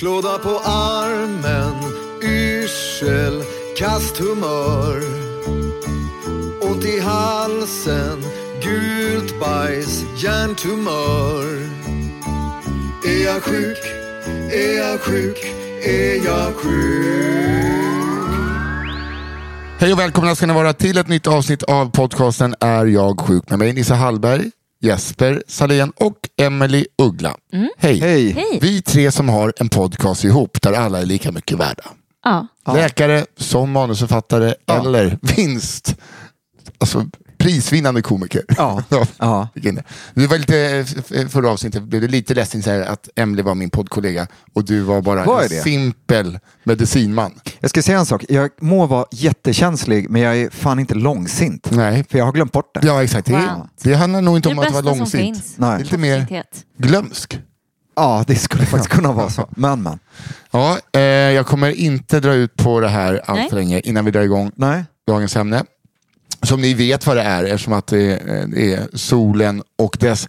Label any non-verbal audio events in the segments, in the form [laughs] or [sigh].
Klåda på armen, yrsel, kast humör. Ont i halsen, gult bajs, hjärntumör. Är jag sjuk? Är jag sjuk? Är jag sjuk? Hej och välkomna ska ni vara till ett nytt avsnitt av podcasten Är jag sjuk? Med mig Nisse Hallberg, Jesper Salén och Emily Uggla. Hej. Hej. Hej. Vi tre som har en podcast ihop där alla är lika mycket värda. Ja. Läkare, som manusförfattare eller vinst. Alltså prisvinnande komiker. Ja. [laughs] Ja. Du var lite, eh, förra avsnittet blev du lite ledsen så här, att Emily var min poddkollega och du var bara Var en det? simpel medicinman. Jag ska säga en sak. Jag må vara jättekänslig, men jag är fan inte långsint. Nej. För jag har glömt bort det. Ja exakt, det, Wow. det handlar nog inte Det om att vara långsint. Det Nej. lite mer glömsk. Ja, det skulle faktiskt kunna vara så. Men, men. Ja, eh, jag kommer inte dra ut på det här allt för länge innan vi drar igång Nej. dagens ämne. Som ni vet vad det är eftersom att det är, solen och dess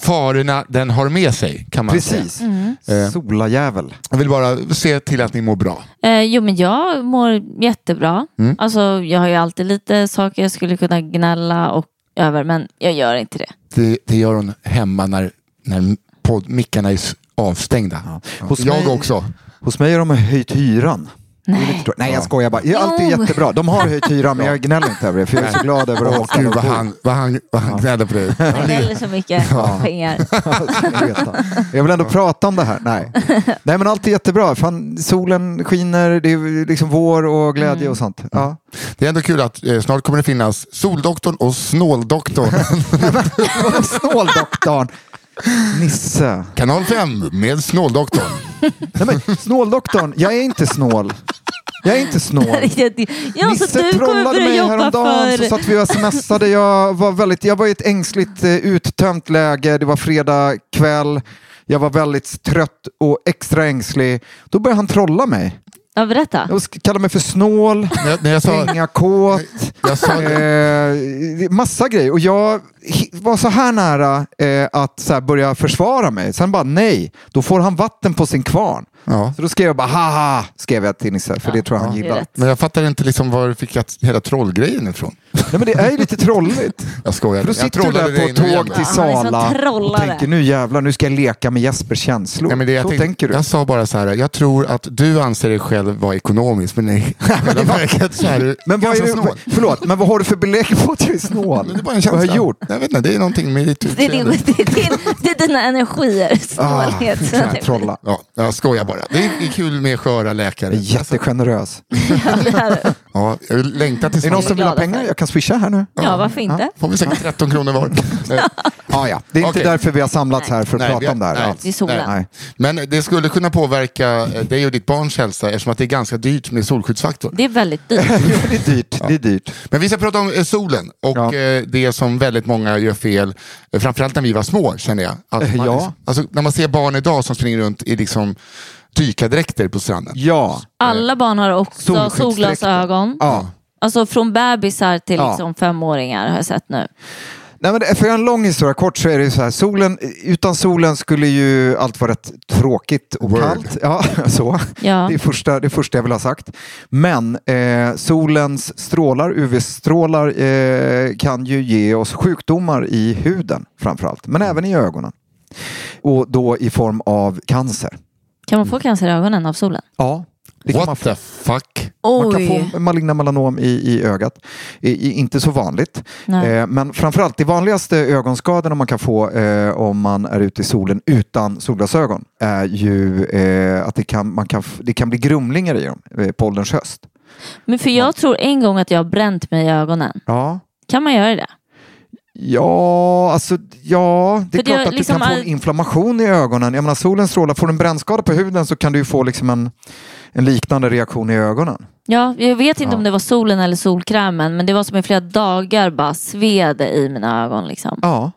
farorna den har med sig. Kan man Precis. Säga. Eh, Solajävel. jag vill bara se till att ni mår bra. Eh, jo men jag mår jättebra. Mm. Alltså jag har ju alltid lite saker jag skulle kunna gnälla och över men jag gör inte det. Det, det gör hon hemma när, när podd, mickarna är avstängda. Ja. Hos jag mig- också. Hos mig har de höjt hyran. Är tråkigt. Nej, jag skojar bara. Det är alltid Jo. jättebra. De har höjt hyran, men jag [laughs] gnäller inte över det. För jag är så glad över att ha gud vad han, vad han, vad han gnällde på dig. Jag gnäller så mycket pengar. [laughs] Ni veta. Jag vill ändå prata om det här. Nej, Nej men allt är jättebra. Fan, solen skiner, det är liksom vår och glädje och sånt. Ja. Det är ändå kul att eh, snart kommer det finnas Soldoktorn och Snåldoktorn. [laughs] Snåldoktorn? Nisse. Kanal 5 med Snåldoktorn. Nej, men, snåldoktorn, jag är inte snål. Jag är inte snål. [laughs] ja, så Nisse du trollade mig jobba häromdagen så för... satt vi och smsade. Jag var, väldigt, jag var i ett ängsligt eh, uttömt läge. Det var fredag kväll. Jag var väldigt trött och extra ängslig. Då började han trolla mig. Ja, berätta. Sk- kallade mig för snål, jag, jag pengakåt. jag. Eh, massa grejer. Och jag var så här nära eh, att så här, börja försvara mig. Sen bara nej, då får han vatten på sin kvarn. Ja. Så då skrev jag bara haha, skrev jag till Nisse, för det tror jag han gillar. Men jag fattar inte liksom var du fick att, hela trollgrejen ifrån. Nej, men det är ju lite trolligt. [laughs] Jag skojar. För då jag sitter du trollade där på tåg till Sala och tänker nu jävlar, nu ska jag leka med Jespers känslor. Nej, men det, jag, så tänkte- tänker du. jag sa bara så här, jag tror att du anser dig själv vara ekonomisk, men i själva verket så är du Men vad är snål. förlåt, men vad har du för belägg på att jag är snål? [laughs] Men det är bara en vad har känsla. jag gjort? Jag vet inte, det är någonting med ditt Det är, din, utseende. [laughs] det, är din, det är dina energier, Ah, snålhet. jag trolla. Ja, jag skojar bara. Det är kul med sköra läkare. Jättegenerös. [laughs] Ja, jag längtar till Är det någon som vill ha pengar? Jag kan swisha här nu. Ja, varför inte? Får vi säkert 13 kronor var. [laughs] Ah, ja. Det är inte Okej. därför vi har samlats här för att Nej, prata har- om det här. nej. Det är solen. Nej. Men det skulle kunna påverka eh, dig och ditt barns hälsa eftersom att det är ganska dyrt med solskyddsfaktor. Det är väldigt dyrt. Ja, [laughs] det är dyrt. Det är dyrt. Men vi ska prata om eh, solen och Ja. eh, det som väldigt många gör fel, framförallt när vi var små känner jag, Att man, Ja. alltså, när man ser barn idag som springer runt i liksom dykardräkter på stranden. Ja. Alla barn har också solglasögon. ja. Alltså från bebisar till Ja. liksom femåringar har jag sett nu. Nej, men för en lång historia kort så är det så här, solen, utan solen skulle ju allt vara rätt tråkigt och Word. kallt. Ja, [laughs] så. Ja. Det är första, det första jag vill ha sagt. Men eh, solens strålar, UV-strålar, eh, kan ju ge oss sjukdomar i huden framförallt, men även i ögonen. Och då i form av cancer. Kan man få cancer i ögonen av solen? Ja, det kan man What få. the fuck? Man kan Oj. få maligna melanom i, i ögat. I, i, inte så vanligt. Nej. Eh, men framförallt de vanligaste ögonskadorna man kan få eh, om man är ute i solen utan solglasögon är ju eh, att det kan, man kan, f- det kan bli grumlingar i dem eh, på ålderns höst. Men för jag tror en gång att jag har bränt mig i ögonen. Ja, Kan man göra det? Ja alltså ja, det är För det klart att liksom du kan få en inflammation i ögonen. Jag menar solen strålar, får du en brännskada på huden så kan du ju få liksom en, en liknande reaktion i ögonen. Ja, jag vet inte Ja. om det var solen eller solkrämen men det var som i flera dagar bara sved i mina ögon. Liksom. Ja.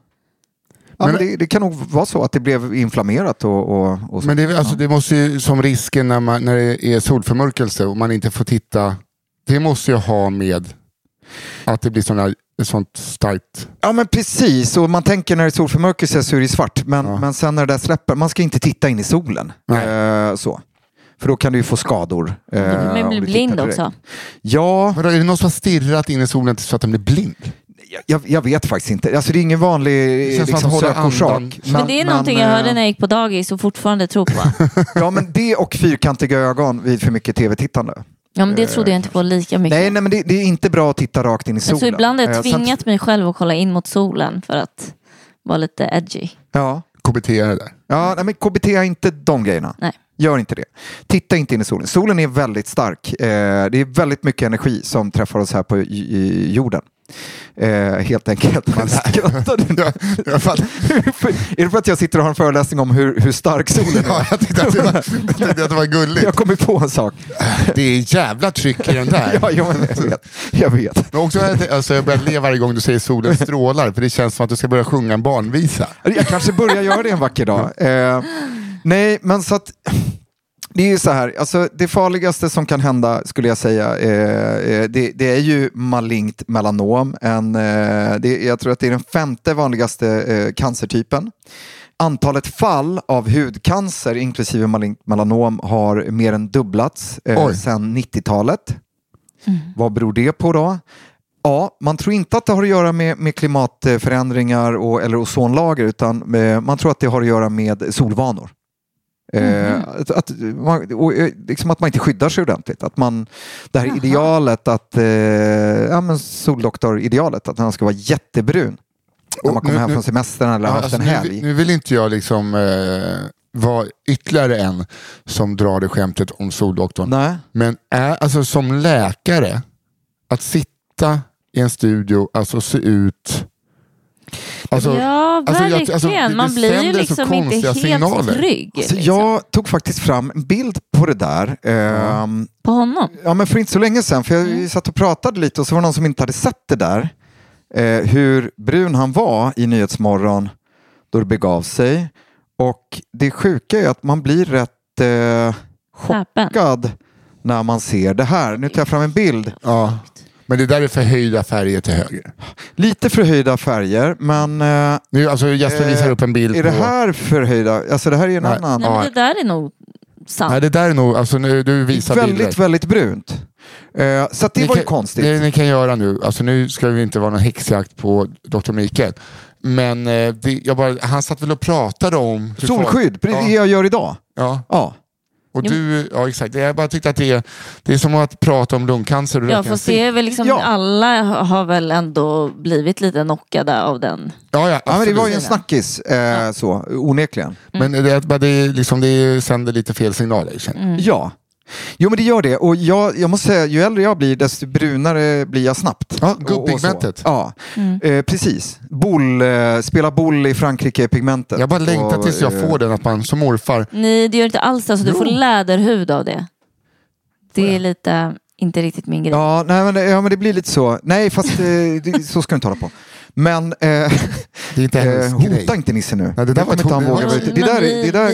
Ja, Men- men det, det kan nog vara så att det blev inflammerat och, och, och så. Men det, är- alltså, det måste ju, som risken när, man, när det är solförmörkelse och man inte får titta. Det måste ju ha med att det blir såna, ett sånt starkt... Ja men precis, och man tänker när det är solförmörkelse så är det svart. Men, Ja. men sen när det där släpper, man ska inte titta in i solen. Eh, så. För då kan du ju få skador. eh, Då kan man om bli du blind också. Ja, Vadå, är det någon som har stirrat in i solen så att den blir blind? jag, jag vet faktiskt inte. Alltså, det är ingen vanlig liksom, sökorsak. andan. Men, det är någonting jag eh, hörde när jag gick på dagis och fortfarande tror på. [laughs] Ja men det och fyrkantiga ögon vid för mycket tv-tittande. Ja, men det trodde jag inte på lika mycket. Nej, nej men det, det är inte bra att titta rakt in i solen. så ibland har Eh, jag sen- tvingat mig själv att kolla in mot solen för att vara lite edgy. Ja, KBT är det där. ja nej, men KBT är inte de grejerna. Nej. Gör inte det. Titta inte in i solen. Solen är väldigt stark. Eh, det är väldigt mycket energi som träffar oss här på jorden. Eh, helt enkelt. Man [laughs] skrattar du? [laughs] Ja, jag fattar. är det för att jag sitter och har en föreläsning om hur, hur stark solen är? [laughs] Ja, jag tyckte att det var, jag tyckte att det var gulligt. Jag kommer på en sak. Det är jävla tryck i den där. Ja, ja, men jag vet. Jag vet. Men också, alltså, jag börjar le varje gång du säger solen strålar, för det känns som att du ska börja sjunga en barnvisa. Jag kanske börjar göra det en vacker dag. Eh, nej, men så att det är ju så här, alltså det farligaste som kan hända skulle jag säga, eh, eh, det, det är ju malignt melanom. En, eh, det, jag tror att det är den femte vanligaste eh, cancertypen. Antalet fall av hudcancer, inklusive malignt melanom, har mer än dubblats eh, sedan 90-talet. Vad beror det på då? Ja, man tror inte att det har att göra med, med klimatförändringar och, eller ozonlager utan eh, man tror att det har att göra med solvanor. Eh, att, att, man, och, eh, liksom att man inte skyddar sig ordentligt. Att man, det här idealet, att, eh, ja, men soldoktor-idealet, att han ska vara jättebrun när man kommer nu- hem nu- från semestern eller Ja, haft alltså, en nu, helg. nu vill inte jag liksom eh, vara ytterligare en som drar det skämtet om soldoktorn. Nej. Men är, alltså, som läkare, att sitta i en studio, alltså se ut... Alltså, ja, alltså, jag- verkligen. alltså, det- Man det blir ju liksom inte helt signaler. trygg. Alltså, liksom. jag tog faktiskt fram en bild på det där. Ehm, På honom. Ja, men för inte så länge sedan, för jag Mm. satt och pratade lite och så var det någon som inte hade sett det där. Eh, hur brun han var i Nyhetsmorgon då det begav sig. Och det sjuka är att man blir rätt eh, Häpen. chockad när man ser det här. Nu tar jag fram en bild. ja. Men det där är förhöjda färger till höger. Lite förhöjda färger, men eh, Nu, alltså, Jesper Eh, visar upp en bild är det på... här förhöjda? Alltså det här är en Nej. annan. Nej, Ja. men det där är nog sant. Nej, det där är nog... Alltså, nu, du visar väldigt, bilder. väldigt brunt. Eh, så att det Ni var ju kan- konstigt. Det ni kan göra nu, alltså nu ska vi inte vara någon häxjakt på Dr. Mikael. Men eh, det, jag bara, han satt väl och pratade om... Solskydd, det är det Ja. jag gör idag. Ja, Ja. Och Jo. du, ja exakt. Jag bara tyckte att det är, det är som att prata om lungcancer och Ja, fast det är väl liksom, Ja. alla har väl ändå blivit lite knockade av den. Ja, ja, Ja, men det var ju en snackis, eh, så, onekligen. Men det, är bara det, liksom, det sänder lite fel signaler. känner jag. Ja. Jo men det gör det och jag, jag måste säga ju äldre jag blir desto brunare blir jag snabbt. Ja, gubbpigmentet. Ja, eh, precis. Boll, eh, spela boll i Frankrike-pigmentet. Jag bara längtar tills jag eh, får den, att man som morfar... Nej, det gör inte alls alltså, Du får läderhud av det. Det är lite, inte riktigt min grej. Ja, nej, men, det- ja, men det blir lite så. Nej, fast eh, det, så ska du inte hålla på. Men eh, Det är inte eh, grej. hota inte Nisse nu. Nej, det där kommer inte han våga Det där, det där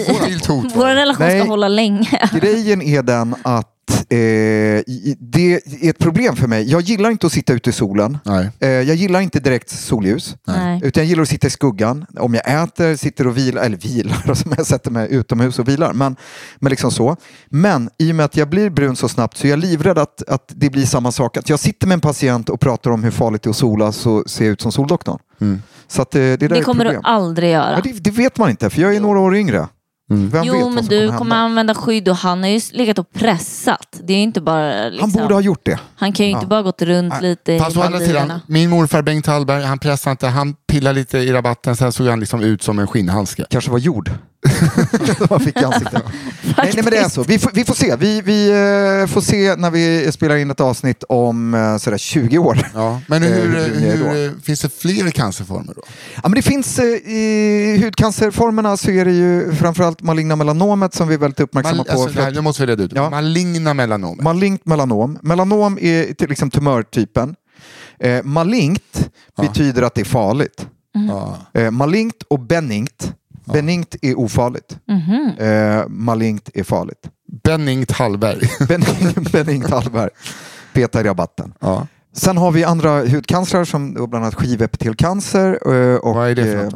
går. [laughs] Vår relation ska hålla länge. Grejen är den att eh, det är ett problem för mig. Jag gillar inte att sitta ute i solen. Nej. Eh, jag gillar inte direkt solljus. Nej. Utan jag gillar att sitta i skuggan. Om jag äter, sitter och vilar, eller vilar, [laughs] som jag sätter mig utomhus och vilar. Men, men liksom så. Men i och med att jag blir brun så snabbt så är jag livrädd att, att det blir samma sak. Att jag sitter med en patient och pratar om hur farligt det är att sola så ser jag ut som soldoktorn. Så att, eh, det, Det ett kommer du aldrig göra. Ja, det, det vet man inte, för jag är några år yngre. Vem vet Jo, men du kommer kommer använda skydd och han har ju legat och pressat. Det är inte bara liksom, Han borde ha gjort det. Han kan ju inte Ja. bara gått runt lite Fast i å andra sidan, min morfar Bengt Hallberg, han pressade inte, han pillade lite i rabatten, sen såg han liksom ut som en skinnhandske. kanske var jord. [laughs] Man fick i ansiktet. [laughs] nej, nej, men det är så. Vi får, vi får se. Vi, vi eh, får se när vi spelar in ett avsnitt om eh, sådär 20 år. Ja. Men Eh, hur, hur hur, finns det fler cancerformer då? Ja, men det finns eh, i hudcancerformerna så är det ju framförallt maligna melanomet som vi är väldigt uppmärksamma Mal, på. alltså, här, nu måste vi reda ut. Ja. Maligna melanomer. Malignt melanom. Melanom är till liksom tumörtypen. Eh, malignt betyder att det är farligt. ja. Eh, malignt och benignt. Benignt är ofarligt. Mhm. Eh, malignt är farligt. Bengt Hallberg. [laughs] Benignt, benignt Hallberg. Peta i rabatten. ja. Sen har vi andra hudcancrar som bland annat skivepitelcancer. eh, Och, Vad är det för eh, något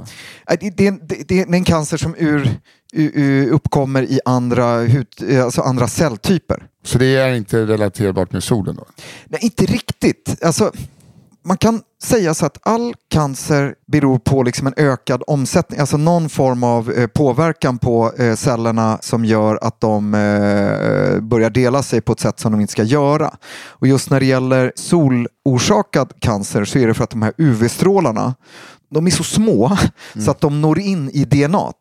eh, det, det, är en- det, det är en cancer som ur, ur, ur, uppkommer i andra, hud, eh, alltså andra celltyper. Så det är inte relaterbart med solen då? Nej, inte riktigt. Alltså, man kan säga så att all cancer beror på liksom en ökad omsättning, alltså någon form av eh, påverkan på eh, cellerna som gör att de eh, börjar dela sig på ett sätt som de inte ska göra. Och just när det gäller solorsakad cancer så är det för att de här UV-strålarna, de är så små [laughs] så att de når in i DNA.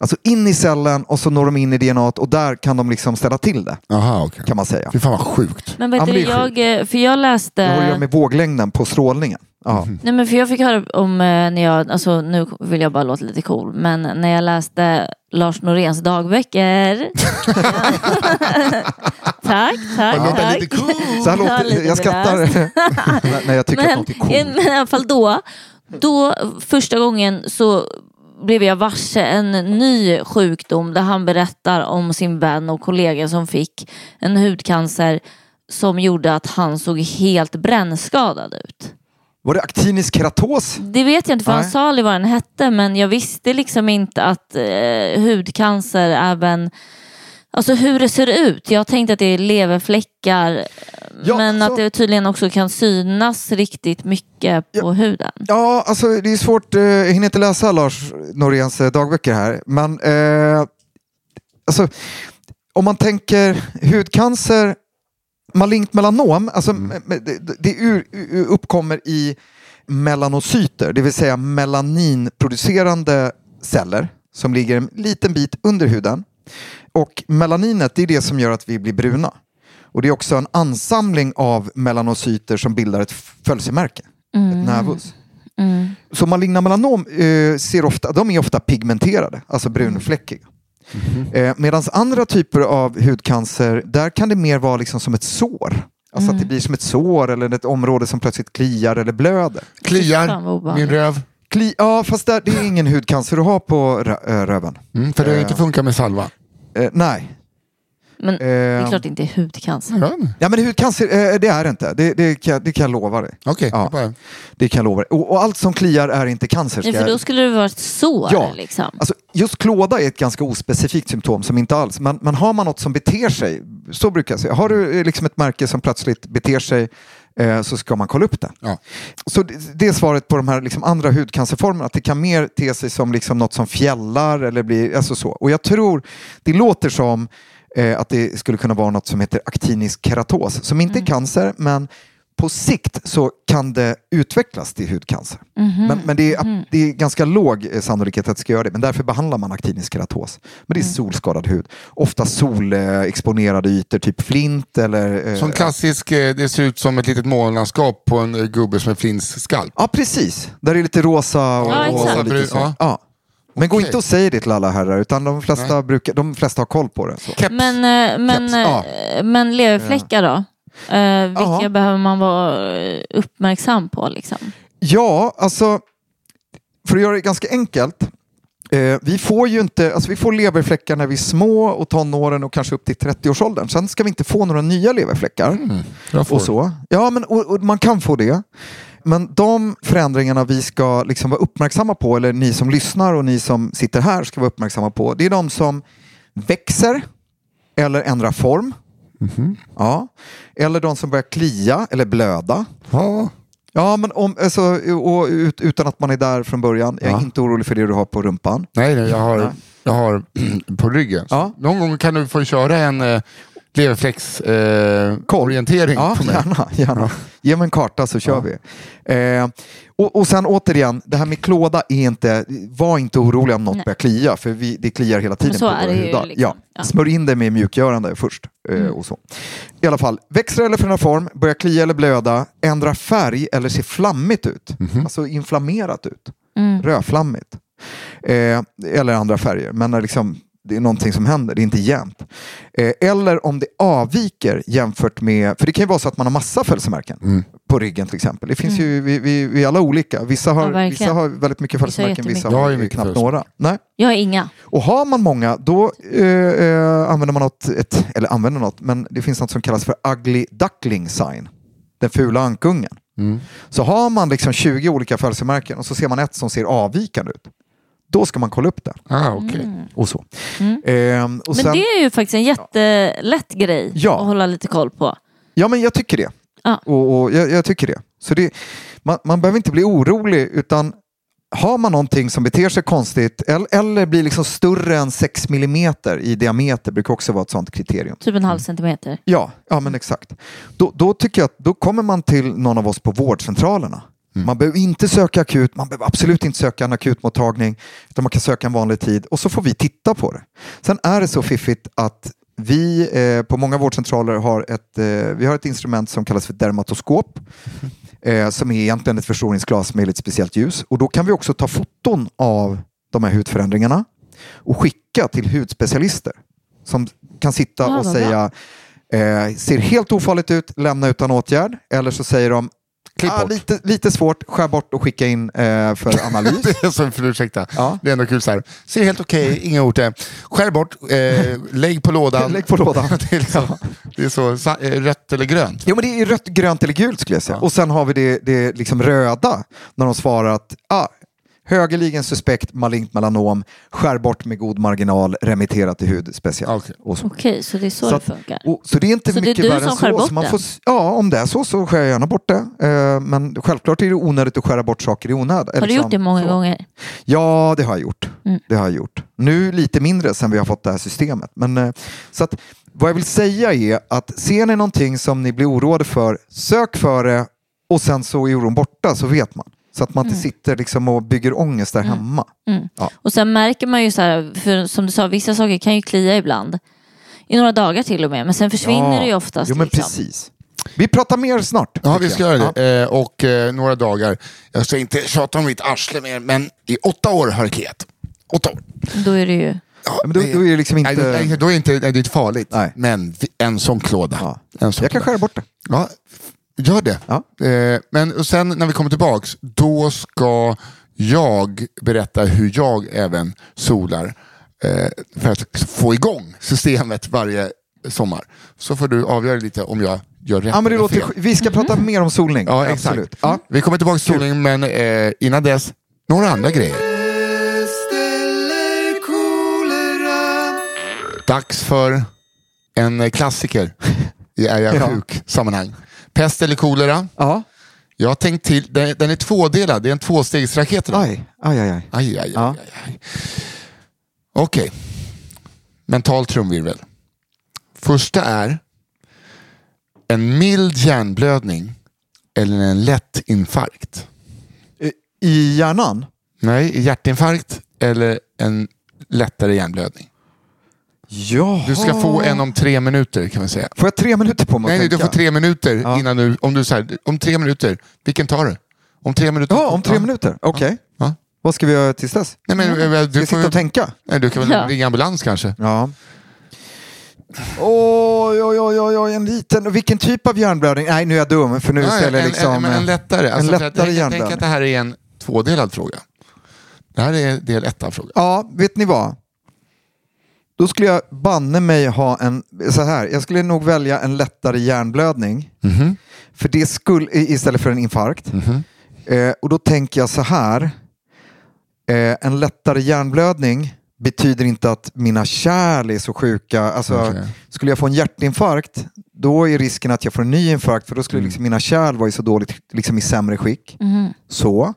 Alltså in i cellen och så når de in i DNA och där kan de liksom ställa till det, Jaha, okej. kan man säga. Fy fan vad sjukt. Men vet Ja, men du, det är jag, eh, för jag läste... Det har att göra med våglängden på strålningen. Ja. Nej, men för jag fick höra om eh, när jag, alltså nu vill jag bara låta lite cool, men när jag läste Lars Noréns dagböcker. [laughs] tack, tack, Det låter tack. lite cool. [laughs] Så här låter, lite jag skrattar [laughs] när- jag tycker att Men, något är coolt. men i alla fall då, då första gången så blev jag varse en ny sjukdom där han berättar om sin vän och kollega som fick en hudcancer som gjorde att han såg helt brännskadad ut. Var det actinisk keratos? Det vet jag inte för han Nej. sa aldrig vad den hette men jag visste liksom inte att eh, hudcancer även Alltså hur det ser ut. Jag tänkte att det är leverfläckar Ja, men så- att det tydligen också kan synas riktigt mycket på huden. Ja, alltså det är svårt. eh, Jag hinner inte läsa Lars Noréns eh, dagböcker här. Men eh, alltså, om man tänker hudcancer, malignt melanom, alltså, m- m- det, det ur, uppkommer i melanocyter, det vill säga melaninproducerande celler som ligger en liten bit under huden. Och melaninet det är det som gör att vi blir bruna. Och det är också en ansamling av melanocyter som bildar ett födelsemärke, ett nervus. Mm. Så maligna melanom eh, ser ofta, de är ofta pigmenterade, alltså brunfläckiga. Eh, Medan andra typer av hudcancer, där kan det mer vara liksom som ett sår. Alltså att det blir som ett sår eller ett område som plötsligt kliar eller blöder. Kliar, min röv. Kli, ja, fast där, det är ingen hudcancer du har på äh, röven. Mm, för det har ju inte funkat med salva. Eh, nej. Men det är Eh, klart det inte är hudcancer. Ja, Ja, men hudcancer, eh, det är det inte. Det, det, kan, det kan jag lova dig. Okej, Ja. jag bara- Det kan jag lova dig. Och, och allt som kliar är inte cancer. Nej, ska för då jag- skulle det vara ett sår. Ja. Liksom. Alltså, just klåda är ett ganska ospecifikt symptom som inte alls, men, men har man något som beter sig, så brukar jag säga, har du eh, liksom ett märke som plötsligt beter sig eh, så ska man kolla upp det. Ja. Så det, det är svaret på de här liksom andra hudcancerformerna, att det kan mer te sig som liksom något som fjällar eller blir, alltså så. Och jag tror, det låter som eh, att det skulle kunna vara något som heter aktinisk keratos, som inte är cancer, men på sikt så kan det utvecklas till hudcancer. Men, men det, är, det är ganska låg eh, sannolikhet att det ska göra det, men därför behandlar man aktinisk keratos. Men det är solskadad hud. Ofta solexponerade ytor, typ flint eller... eh, Som klassisk, eh, det ser ut som ett litet månlandskap på en gubbe som är flins skalp. Ja, precis. Där är lite rosa och, Ja, och, lite så. Ja. Ja. Men gå inte och säg det till alla herrar, utan de flesta, brukar, de flesta har koll på det. Så. Men, men, Keps, ja. men leverfläckar då? Eh, vilka Ja. behöver man vara eh, uppmärksam på? Liksom? Ja, alltså för att göra det ganska enkelt. Eh, vi får ju inte, alltså vi får leverfläckar när vi är små och tonåren och kanske upp till 30-årsåldern. Sen ska vi inte få några nya leverfläckar. Får. och så. Ja, men och, och man kan få det. Men de förändringarna vi ska liksom vara uppmärksamma på, eller ni som lyssnar och ni som sitter här ska vara uppmärksamma på, det är de som växer eller ändrar form. Ja. Eller de som börjar klia eller blöda. Ja. Ja, men om, alltså, och ut, utan att man är där från början. Jag är Ja. inte orolig för det du har på rumpan. Nej, nej, jag har, jag har [clears throat] på ryggen. Ja. Någon gång kan du få köra en eh, leverflex-orientering eh, Ja, på mig. gärna. gärna. Ge mig en karta så kör vi. Eh, och, och sen återigen, det här med klåda är inte, var inte orolig om något Nej. börjar klia, för vi, det kliar hela tiden så på våra hudar. liksom. Ja. Ja. Smörj in det med mjukgörande först. Eh, Mm. och så. I alla fall, växer eller förändrar form, börjar klia eller blöda, ändrar färg eller ser flammigt ut. Alltså inflammerat ut. Mm. Rödflammigt. Eh, eller andra färger, men när liksom, det är någonting som händer, det är inte jämnt. Eh, eller om det avviker jämfört med, för det kan ju vara så att man har massa födelsemärken på ryggen till exempel. Det finns ju, vi, vi, vi är alla olika. Vissa har, Mm. Ja, vissa har väldigt mycket födelsemärken, vissa har ju knappt några. Nej. Jag har inga. Och har man många, då eh, eh, använder man något, ett, eller använder något, men det finns något som kallas för ugly duckling sign. Den fula ankungen. Så har man liksom 20 olika födelsemärken och så ser man ett som ser avvikande ut. Då ska man kolla upp det. Ah, okej. Och så. Mm. Ehm, och Men sen, det är ju faktiskt en jättelätt grej Ja. att hålla lite koll på. Ja, men jag tycker det. Ja. Och, och jag, jag tycker det. Så det man, man behöver inte bli orolig, utan har man någonting som beter sig konstigt eller, eller blir liksom större än 6 millimeter i diameter, brukar också vara ett sånt kriterium. Typ en halv centimeter. Ja, ja men exakt. Då, då tycker jag att då kommer man till någon av oss på vårdcentralerna. Man behöver inte söka akut, man behöver absolut inte söka en akutmottagning, utan man kan söka en vanlig tid och så får vi titta på det. Sen är det så fiffigt att vi eh, på många vårdcentraler har ett, eh, vi har ett instrument som kallas för dermatoskop. Eh, som är egentligen ett förstoringsglas med lite speciellt ljus. Och då kan vi också ta foton av de här hudförändringarna och skicka till hudspecialister som kan sitta Ja, och vad säga eh, ser helt ofarligt ut, lämna utan åtgärd. Eller så säger de Klipp ah, bort." lite, lite svårt, skär bort och skicka in eh, för [laughs] analys. Det är som, för ursäkta. Ja. Det är ändå kul så här. Ser helt okej, inga ord. Skär bort, eh, [laughs] lägg på lådan. Lägg på lådan. [laughs] det, är liksom, det är så sa- eh, rött eller grönt. Jo men det är rött, grönt eller gult skulle jag säga. Och sen har vi det, det liksom röda när de svarar att ah, högerligen suspekt malignt melanom, skär bort med god marginal, remittera till hudspecialist. Okej. Och så. Okej, så det är så, Så det att- funkar. Och, så det är inte Så det är mycket du värre som än skär så. bort så man får, ja, om det är så så skär jag gärna bort det. Eh, men självklart är det onödigt att skära bort saker i onödan. Har du gjort det många gånger? Ja, det har jag gjort. Mm. Det har jag gjort. Nu lite mindre sen vi har fått det här systemet. Men, eh, så att, vad jag vill säga är att ser ni någonting som ni blir oroade för, sök för det och sen så är oron borta så vet man. Så att man inte sitter liksom och bygger ångest där hemma. Mm. Ja. Och sen märker man ju så här, för som du sa, vissa saker kan ju klia ibland. I några dagar till och med, men sen försvinner Ja. det ju oftast. Jo men liksom. precis. Vi pratar mer snart. Ja, vi ska jag. göra det. Eh, och eh, några dagar. Jag ska inte tjata om mitt arsle mer, men i åtta år har det kliat. Åtta år. Då är det ju... Ja, Men då, då är det liksom inte... Nej, då, är det inte, nej, det är inte farligt. Nej. Men en sån klåda. Ja. En sån Jag kan klåda. skära bort det. Ja, gör det. Ja. Eh, men sen när vi kommer tillbaks, då ska jag berätta hur jag även solar eh, för att få igång systemet varje sommar. Så får du avgöra lite om jag gör rätt Ja, men det eller låter, fel. vi ska prata mer om solning. Ja, exakt. Absolut. Ja. Vi kommer tillbaka till solning, men eh, innan dess, några andra grejer. Dags för en klassiker i Är jag [laughs] Ja. sjuk-sammanhang. Pest eller kolera. Ja. Jag har tänkt till, den, den är tvådelad, det är en tvåstegsraket. Aj, aj, aj. aj. Aj, Ja. aj, aj. Okej. Mental trumvirvel. Första är en mild hjärnblödning eller en lätt infarkt. I hjärnan? Nej, hjärtinfarkt eller en lättare hjärnblödning. Ja. Du ska få en om tre minuter kan vi säga. Får jag tre minuter på mig Nej, nej, du får tre minuter Ja. innan du, om du så här, om tre minuter, vilken tar du? Om tre minuter? Ja, om tre minuter. Okej. Ja. Vad ska vi göra tills dess? Nej, men, eh, Ska du, vi får, sitta och tänka? nej, du kan väl Ja. ringa ambulans kanske? Ja. Oj, oj, oj, oj, oj, en liten. Vilken typ av hjärnblödning? Nej, nu är jag dum för nu Ja, ställer jag en, liksom... en, men en lättare. Alltså, en för att lättare jag, jag tänker hjärnblödning. att det här är en tvådelad fråga. Det här är del ett av frågan. Ja, vet ni vad? Då skulle jag banne mig ha en, så här, jag skulle nog välja en lättare hjärnblödning. Mhm. För det skulle, istället för en infarkt. Eh, och då tänker jag så här. Eh, en lättare hjärnblödning betyder inte att mina kärl är så sjuka. Alltså, Okej. Skulle jag få en hjärtinfarkt, då är risken att jag får en ny infarkt. För då skulle liksom mina kärl vara i så dåligt, liksom i sämre skick. Så.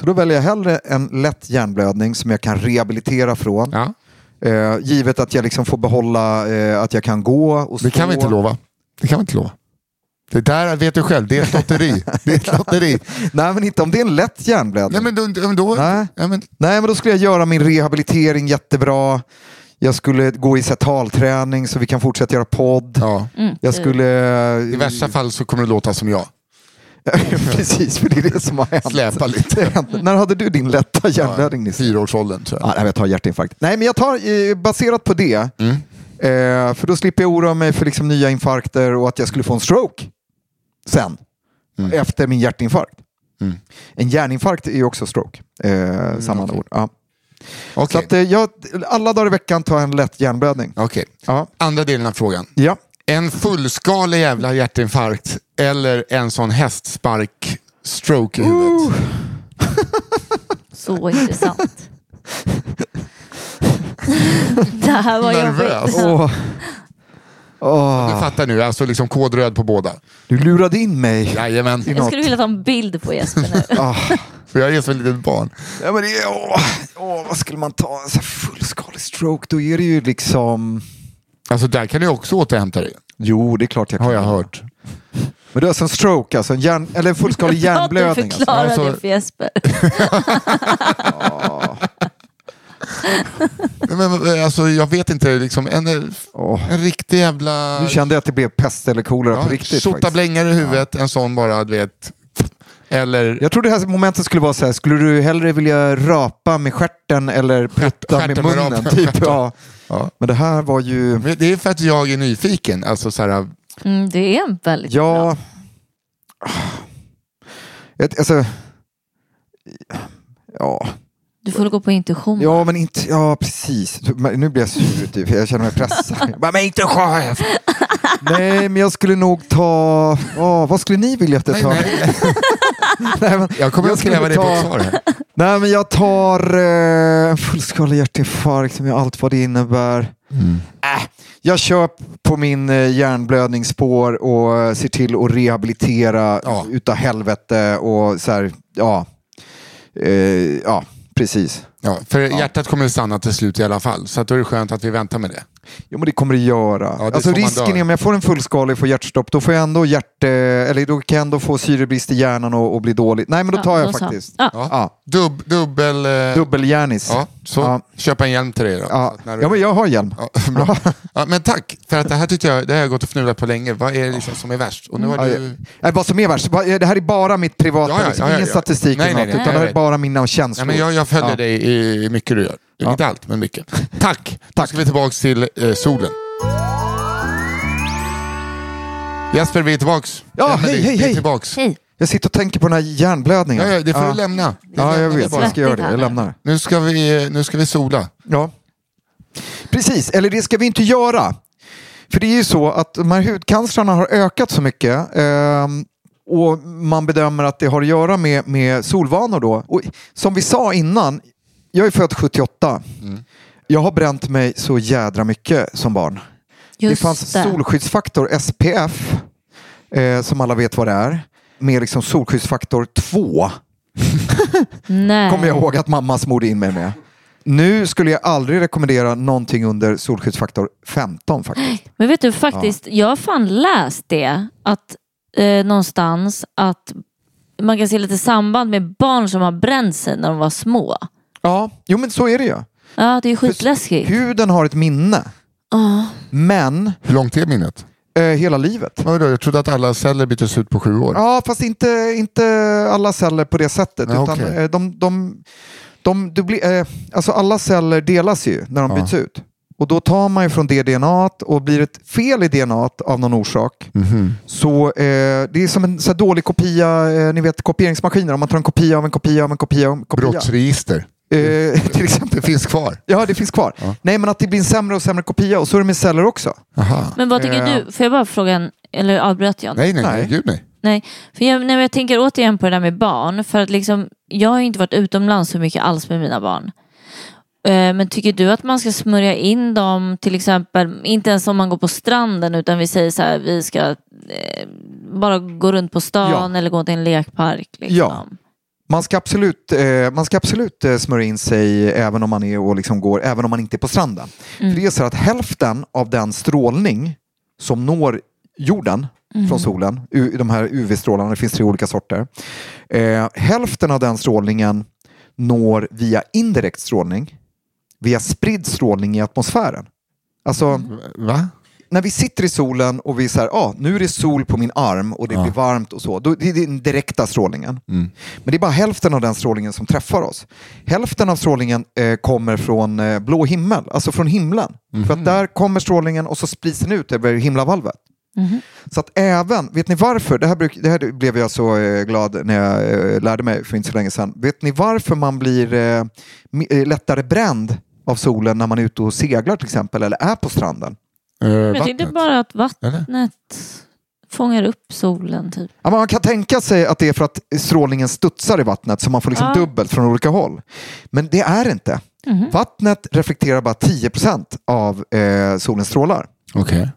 Så då väljer jag hellre en lätt hjärnblödning som jag kan rehabilitera från. Ja, Eh, givet att jag liksom får behålla eh, att jag kan gå och stå. det kan vi inte lova. Det kan vi inte lova. Det där vet du själv, det är ett lotteri. Det är ett lotteri. [laughs] Nej men inte om det är en lätt hjärnblödning. Nej, men då, då, Nej. Ja, men, Nej, men då skulle jag göra min rehabilitering jättebra. Jag skulle gå i så här talträning så vi kan fortsätta göra podd. ja. Jag skulle... I värsta fall så kommer det låta som jag. [laughs] Precis, för det är det som har hänt. Släpa lite. När hade du din lätta hjärnblödning Nisse? Fyraårsåldern. tror jag. Ja, nej, jag tar hjärtinfarkt. Nej, men jag tar eh, baserat på det. Mm. Eh, för då slipper jag oroa mig för liksom, nya infarkter och att jag skulle få en stroke sen. Efter min hjärtinfarkt. Mm. En hjärninfarkt är ju också stroke. Eh, samma okej. ord. Ja. Så Okej, att, eh, jag, alla dagar i veckan tar jag en lätt hjärnblödning. Okej. Ja. andra delen av frågan. Ja. En fullskalig jävla hjärtinfarkt eller en sån hästspark stroke i huvudet. Så intressant. [laughs] det här var Nervös. jobbigt. Åh. Åh. Du fattar nu, alltså liksom kodröd på båda. Du lurade in mig. Jajamän, Jag skulle vilja ta en bild på Jesper nu. Ah. för jag är så litet barn. Ja, men det är, åh, åh, vad skulle man ta? En fullskalig stroke, då är det ju liksom... Alltså där kan du också återhämta dig, Jo, det är klart jag kan. har jag hört. Men det är alltså en stroke, alltså en, hjärn, eller en fullskalig [laughs] Bra att du hjärnblödning. Alltså. förklarar Alltså- det för Jesper. [laughs] Men, men, alltså, jag vet inte, liksom, en, Åh. en riktig jävla... Nu kände jag att det blev pest eller kolera på riktigt. faktiskt. Tjottablängare i huvudet, en sån bara, du vet. Eller Jag tror det här momentet skulle vara så här, skulle du hellre vilja rapa med stjärten eller prutta med med munnen? rapen. [laughs] Typ, ja. Ja. Men det här var ju... Men det är för att jag är nyfiken. Alltså, så här, Mm, det är en väldigt bra. Ja... Ett, alltså... Ja. Du får gå på intuition. ja, men inte... Ja, precis. Nu blir jag sur, typ, för jag känner mig pressad. [laughs] Bara, men inte chef! Nej, men jag skulle nog ta... Åh, vad skulle ni vilja att jag tar? nej. Nej, [laughs] men Jag kommer att skulle kräva dig på ta- ett svar. [laughs] Nej, men jag tar eh, en fullskalig hjärtinfarkt med allt vad det innebär. Äh, jag kör på min eh, hjärnblödningsspår och ser till att rehabilitera Ja. utav helvete och så här, ja. Eh, ja, precis. Ja, för hjärtat kommer att stanna till slut i alla fall. Så att då är det skönt att vi väntar med det. Jo men det kommer det göra. Ja, det är alltså risken är om jag får en fullskalig och får hjärtstopp, då får jag ändå hjärt... Eller då kan jag ändå få syrebrist i hjärnan och, och bli dålig. Nej men då Ja, tar jag då så. faktiskt. Ja. Ja. Ja. Dubb, dubbel... Eh, Dubbelhjärnis. Ja, så Ja. köpa en hjälm till dig då. Ja. Du- ja men jag har hjälm. Ja, [laughs] bra. Ja, men tack, för att det här tyckte jag, det har jag gått och fnulat på länge. Vad är det liksom som är värst? Och nu har Ja, du... Nej, vad som är värst, det här är bara mitt privata, Ja, ja, liksom, ja, ja, ingen ja. statistik Nej, eller nej, något, nej, utan jag det är vet. bara mina Ja, känslor. men jag, jag följer Ja. dig i mycket du gör. Ja. Inte allt, men mycket. Tack! Tack. ska vi tillbaka till eh, solen. Jesper, vi är tillbaks. Ja, Emelie, hej, hej, Vi är hej. tillbaks. Hej. Jag sitter och tänker på den här hjärnblödningen. Ja, ja, det får du lämna. Det Ja, jag lämnar vi vet. bara. Jag ska göra det. Jag lämnar. Nu ska, vi, nu ska vi sola. Ja. Precis, eller det ska vi inte göra. För det är ju så att de här hudcancerna har ökat så mycket ehm, och man bedömer att det har att göra med, med solvanor då. Och som vi sa innan, jag är född 78. Jag har bränt mig så jädra mycket som barn. Just det fanns solskyddsfaktor SPF, eh, som alla vet vad det är, med liksom solskyddsfaktor 2. [laughs] Nej. kommer jag ihåg att mamma smorde in mig med. Nu skulle jag aldrig rekommendera någonting under solskyddsfaktor 15 faktiskt. [gasps] Men vet du faktiskt, jag har fan läst det att eh, någonstans att man kan se lite samband med barn som har bränt sig när de var små. Ja, jo men så är det ju. Ja, det är skitläskigt. Huden har ett minne, Ja. men Hur långt är minnet? eh, hela livet. Vadå, Jag trodde att alla celler byttes ut på sju år. Ja, fast inte, inte alla celler på det sättet. Ja, utan okej. eh, de, de, de, dubli- eh, alltså alla celler delas ju när de Ja. byts ut. Och då tar man ju från det DNA och blir ett fel i DNA av någon orsak så eh, det är som en så här dålig kopia, eh, ni vet kopieringsmaskiner, om man tar en kopia av en kopia av en kopia av en kopia. Brottsregister. Eh, [laughs] till exempel. Det finns kvar. Ja, det finns kvar. Nej, men att det blir en sämre och sämre kopia och så är det med celler också. Aha. Men vad tycker Eh. du? Får jag bara fråga en, eller avbröt jag? Nej, nej, Nej. Gud nej. Nej, för jag, nej, men jag tänker återigen på det där med barn. För att liksom, jag har inte varit utomlands så mycket alls med mina barn. Eh, Men tycker du att man ska smörja in dem till exempel, inte ens om man går på stranden utan vi säger så här, vi ska eh, bara gå runt på stan Ja. eller gå till en lekpark. Liksom. Ja. Man ska absolut, eh, man ska absolut eh, smörja in sig även om man, är och liksom går, även om man inte är på stranden. För det är så att hälften av den strålning som når jorden från solen, u- de här UV-strålarna, det finns tre olika sorter. Eh, hälften av den strålningen når via indirekt strålning, via spridd strålning i atmosfären. Alltså, Va? När vi sitter i solen och vi säger ah, nu är det sol på min arm och det blir varmt och så. Då, det är den direkta strålningen. Men det är bara hälften av den strålningen som träffar oss. Hälften av strålningen eh, kommer från eh, blå himmel, alltså från himlen. För att där kommer strålningen och så sprids den ut över himlavalvet. Så att även, vet ni varför? Det här, bruk, det här blev jag så eh, glad när jag eh, lärde mig för inte så länge sedan. Vet ni varför man blir eh, eh, lättare bränd av solen när man är ute och seglar till exempel eller är på stranden? Eh, Men jag tyckte vattnet? bara att Eller? vattnet fångar upp solen. Typ. Ja, man kan tänka sig att det är för att strålningen studsar i vattnet så man får liksom Ja. dubbelt från olika håll. Men det är det inte. Vattnet reflekterar bara 10% av eh, solens strålar. Okej.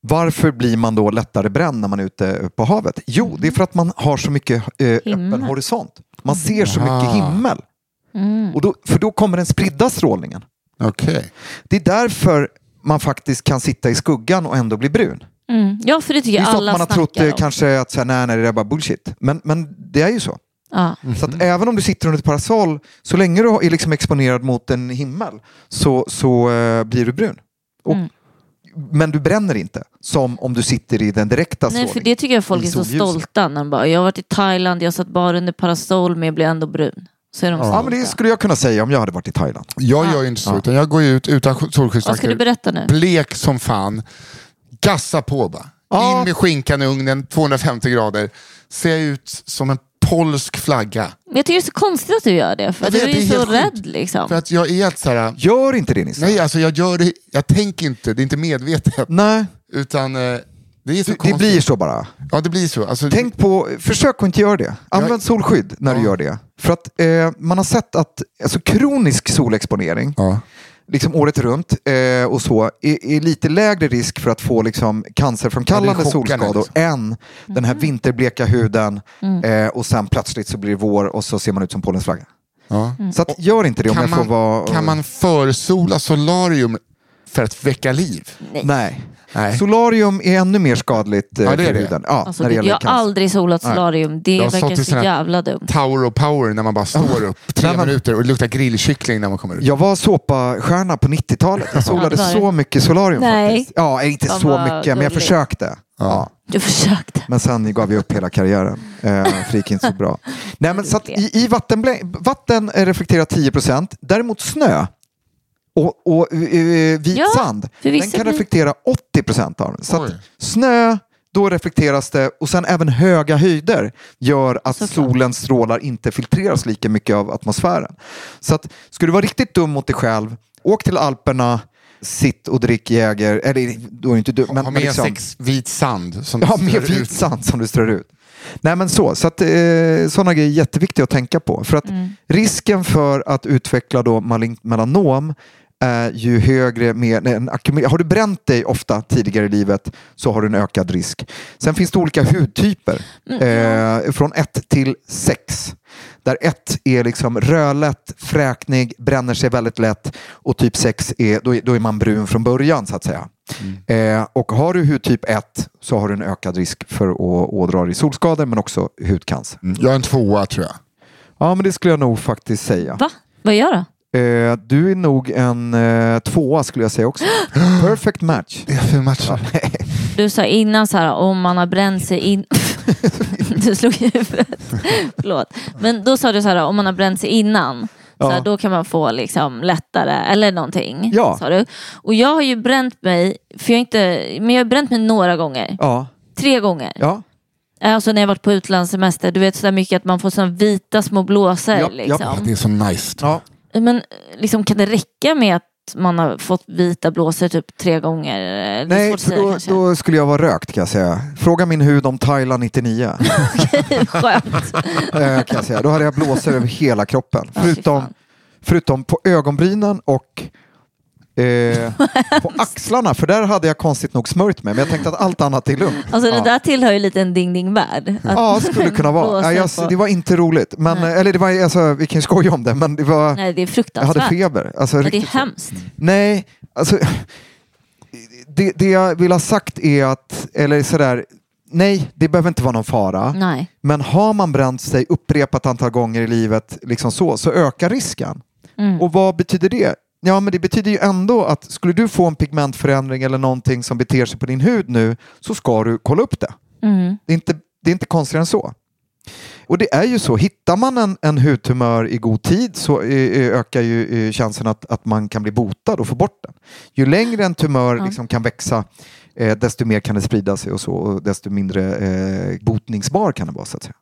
Varför blir man då lättare bränd när man är ute på havet? Jo, det är för att man har så mycket eh, öppen horisont. Man ser så Aha. mycket himmel. Mm. Och då, för då kommer den spridda strålningen. Okej. Det är därför man faktiskt kan sitta i skuggan och ändå bli brun. Mm. Ja, för det tycker Det är alla man har trott om. kanske att så här, nej, nej, det är bara bullshit. Men, men det är ju så. Ja. Så att även om du sitter under ett parasoll, så länge du är liksom exponerad mot en himmel så, så eh, blir du brun. Och, Mm. Men du bränner inte, som om du sitter i den direkta Nej, för det tycker jag folk är så stolta. När bara, jag har varit i Thailand, jag satt bara under parasoll men jag blev ändå brun. Så är de Ja, stolta. men det skulle jag kunna säga om jag hade varit i Thailand. Jag gör ju inte så, utan jag går ju ut utan Vad ska du solskyddsfaktor. berätta nu? Blek som fan. Gassa på bara. Ja. In med skinkan i ugnen, 250 grader. Ser jag ut som en polsk flagga. Men jag tycker det är så konstigt att du gör det. För Jag du vet, är det ju så helt rädd sjukt. liksom. För att jag är helt så här... Gör inte det Nisse. Nej, alltså jag gör det, jag tänker inte, det är inte medvetet. Nej, Utan eh, det är så det, det konstigt. blir så bara. Ja, det blir så. Alltså, Tänk på, försök att inte göra det. Använd Jag- solskydd när du Ja. gör det. För att eh, man har sett att alltså, kronisk solexponering Ja. liksom året runt eh, och så är, är lite lägre risk för att få liksom, Ja, cancerframkallande chockande, solskador liksom. än den här vinterbleka huden eh, och sen plötsligt så blir det vår och så ser man ut som Polens flagga. Ja. Så att, gör inte det om Kan, jag får man, vara... kan man försola solarium för att väcka liv? Nej. Nej. Solarium är ännu mer skadligt eh, Ja, det är för det. huden. Ja, Alltså, när det jag har cancer. aldrig solat Nej. solarium. Det Jag verkar så jävla dumt. Tower of power när man bara står upp tre Nej, men- minuter och luktar grillkyckling när man kommer ut. Jag var såpastjärna på 90-talet. Jag solade så mycket solarium Nej. faktiskt. Ja, inte Fan, så mycket, men jag försökte. Ja. Du försökte. Men sen gav jag upp hela karriären. Eh, för det gick inte så bra. [laughs] Nej, men så att i, i vatten reflekterar 10% Däremot snö och, och eh, vit Ja, sand, den kan reflektera 80 av den. Så snö, då reflekteras det och sen även höga höjder gör att Såklart. solens strålar inte filtreras lika mycket av atmosfären. Så att ska du vara riktigt dum mot dig själv, åk till Alperna, sitt och drick Jäger, eller då är det inte dum, men, ha med liksom, sex vit sand. Som Ja, strör med ut. vit sand som du strör ut. Nej men så, så att, eh, sådana grejer är jätteviktiga att tänka på. För att risken för att utveckla då malignt melanom är ju högre med en Har du bränt dig ofta tidigare i livet så har du en ökad risk. Sen finns det olika hudtyper. Eh, från 1 till 6. Där 1 är liksom rödlätt, fräknig, bränner sig väldigt lätt och typ 6 är, då är, då är man brun från början så att säga. Eh, och har du hudtyp 1 så har du en ökad risk för att ådra dig solskador men också hudcancer. Mm. Jag är en tvåa tror jag. Ja men det skulle jag nog faktiskt säga. Va? Vad gör du? Eh, du är nog en eh, tvåa skulle jag säga också. [gasps] Perfect match. Det är för matcher. Du sa innan så här om man har bränt sig in... [laughs] du slog i huvudet. Förlåt. Men då sa du så här om man har bränt sig innan Så här, Ja. då kan man få liksom lättare eller någonting. Ja. Sa du. Och jag har ju bränt mig, för jag har inte, men jag har bränt mig några gånger. Ja, Tre gånger. ja. Alltså när jag varit på utlandssemester. Du vet så där mycket att man får såna vita små blåsor. Ja, ja. liksom. Ja, det är så nice. ja. Men liksom, kan det räcka med att man har fått vita blåsor typ tre gånger? Nej, för säga då, kanske. då skulle jag vara rökt kan jag säga. Fråga min hud om Thailand 99. [laughs] Skönt. eh, kan jag säga. Då hade jag blåsor över hela kroppen. Förutom, förutom på ögonbrynen och eh, på axlarna. För där hade jag konstigt nog smörjt mig. Men jag tänkte att allt annat är lugnt. Alltså det Ja. där tillhör ju lite en ding-ding-värld. Att Ja, skulle kunna vara. [laughs] Ja, jag, det var inte roligt. Men, Nej. eller det var, alltså, vi kan ju skoja om det, men det var, Nej, det är jag fruktansvärt. hade feber. Alltså, Ja, det är hemskt. Nej, alltså det, det jag vill ha sagt är att, eller sådär, nej, det behöver inte vara någon fara. Nej. Men har man bränt sig upprepat antal gånger i livet liksom så, så ökar risken. Mm. Och vad betyder det? Ja, men det betyder ju ändå att skulle du få en pigmentförändring eller någonting som beter sig på din hud nu så ska du kolla upp det. Mm. Det är inte, det är inte konstigare än så. Och det är ju så, hittar man en, en hudtumör i god tid så eh, eh, ökar ju eh, chansen att, att man kan bli botad och få bort den. Ju längre en tumör Ja. liksom kan växa eh, desto mer kan det sprida sig och så och desto mindre eh, botningsbar kan det vara så att säga.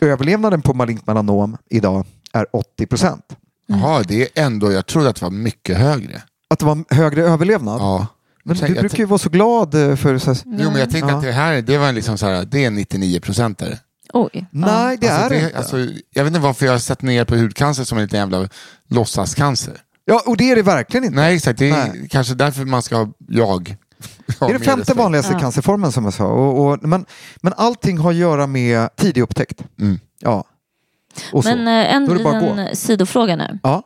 Överlevnaden på malignt melanom idag är 80 procent. Jaha, det är ändå, jag trodde att det var mycket högre. Att det var högre överlevnad. Ja. Men Tänk- du brukar ju vara så glad eh, för så här, Jo, men jag tänkte Ja. att det här det var liksom så här, det är 99 procentare. Oj. Nej, det alltså, är det inte. alltså, Jag vet inte varför jag har sett ner på hudcancer som en liten jävla låtsascancer. Ja, och det är det verkligen inte. Nej, exakt. Det är Nej. kanske därför man ska ha jag. Det är den femte vanligaste Ja. cancerformen som jag sa. Och, och, men, men allting har att göra med tidig upptäckt. Mm. Ja. Och. Men eh, en Då är det bara att liten sidofråga nu. ja.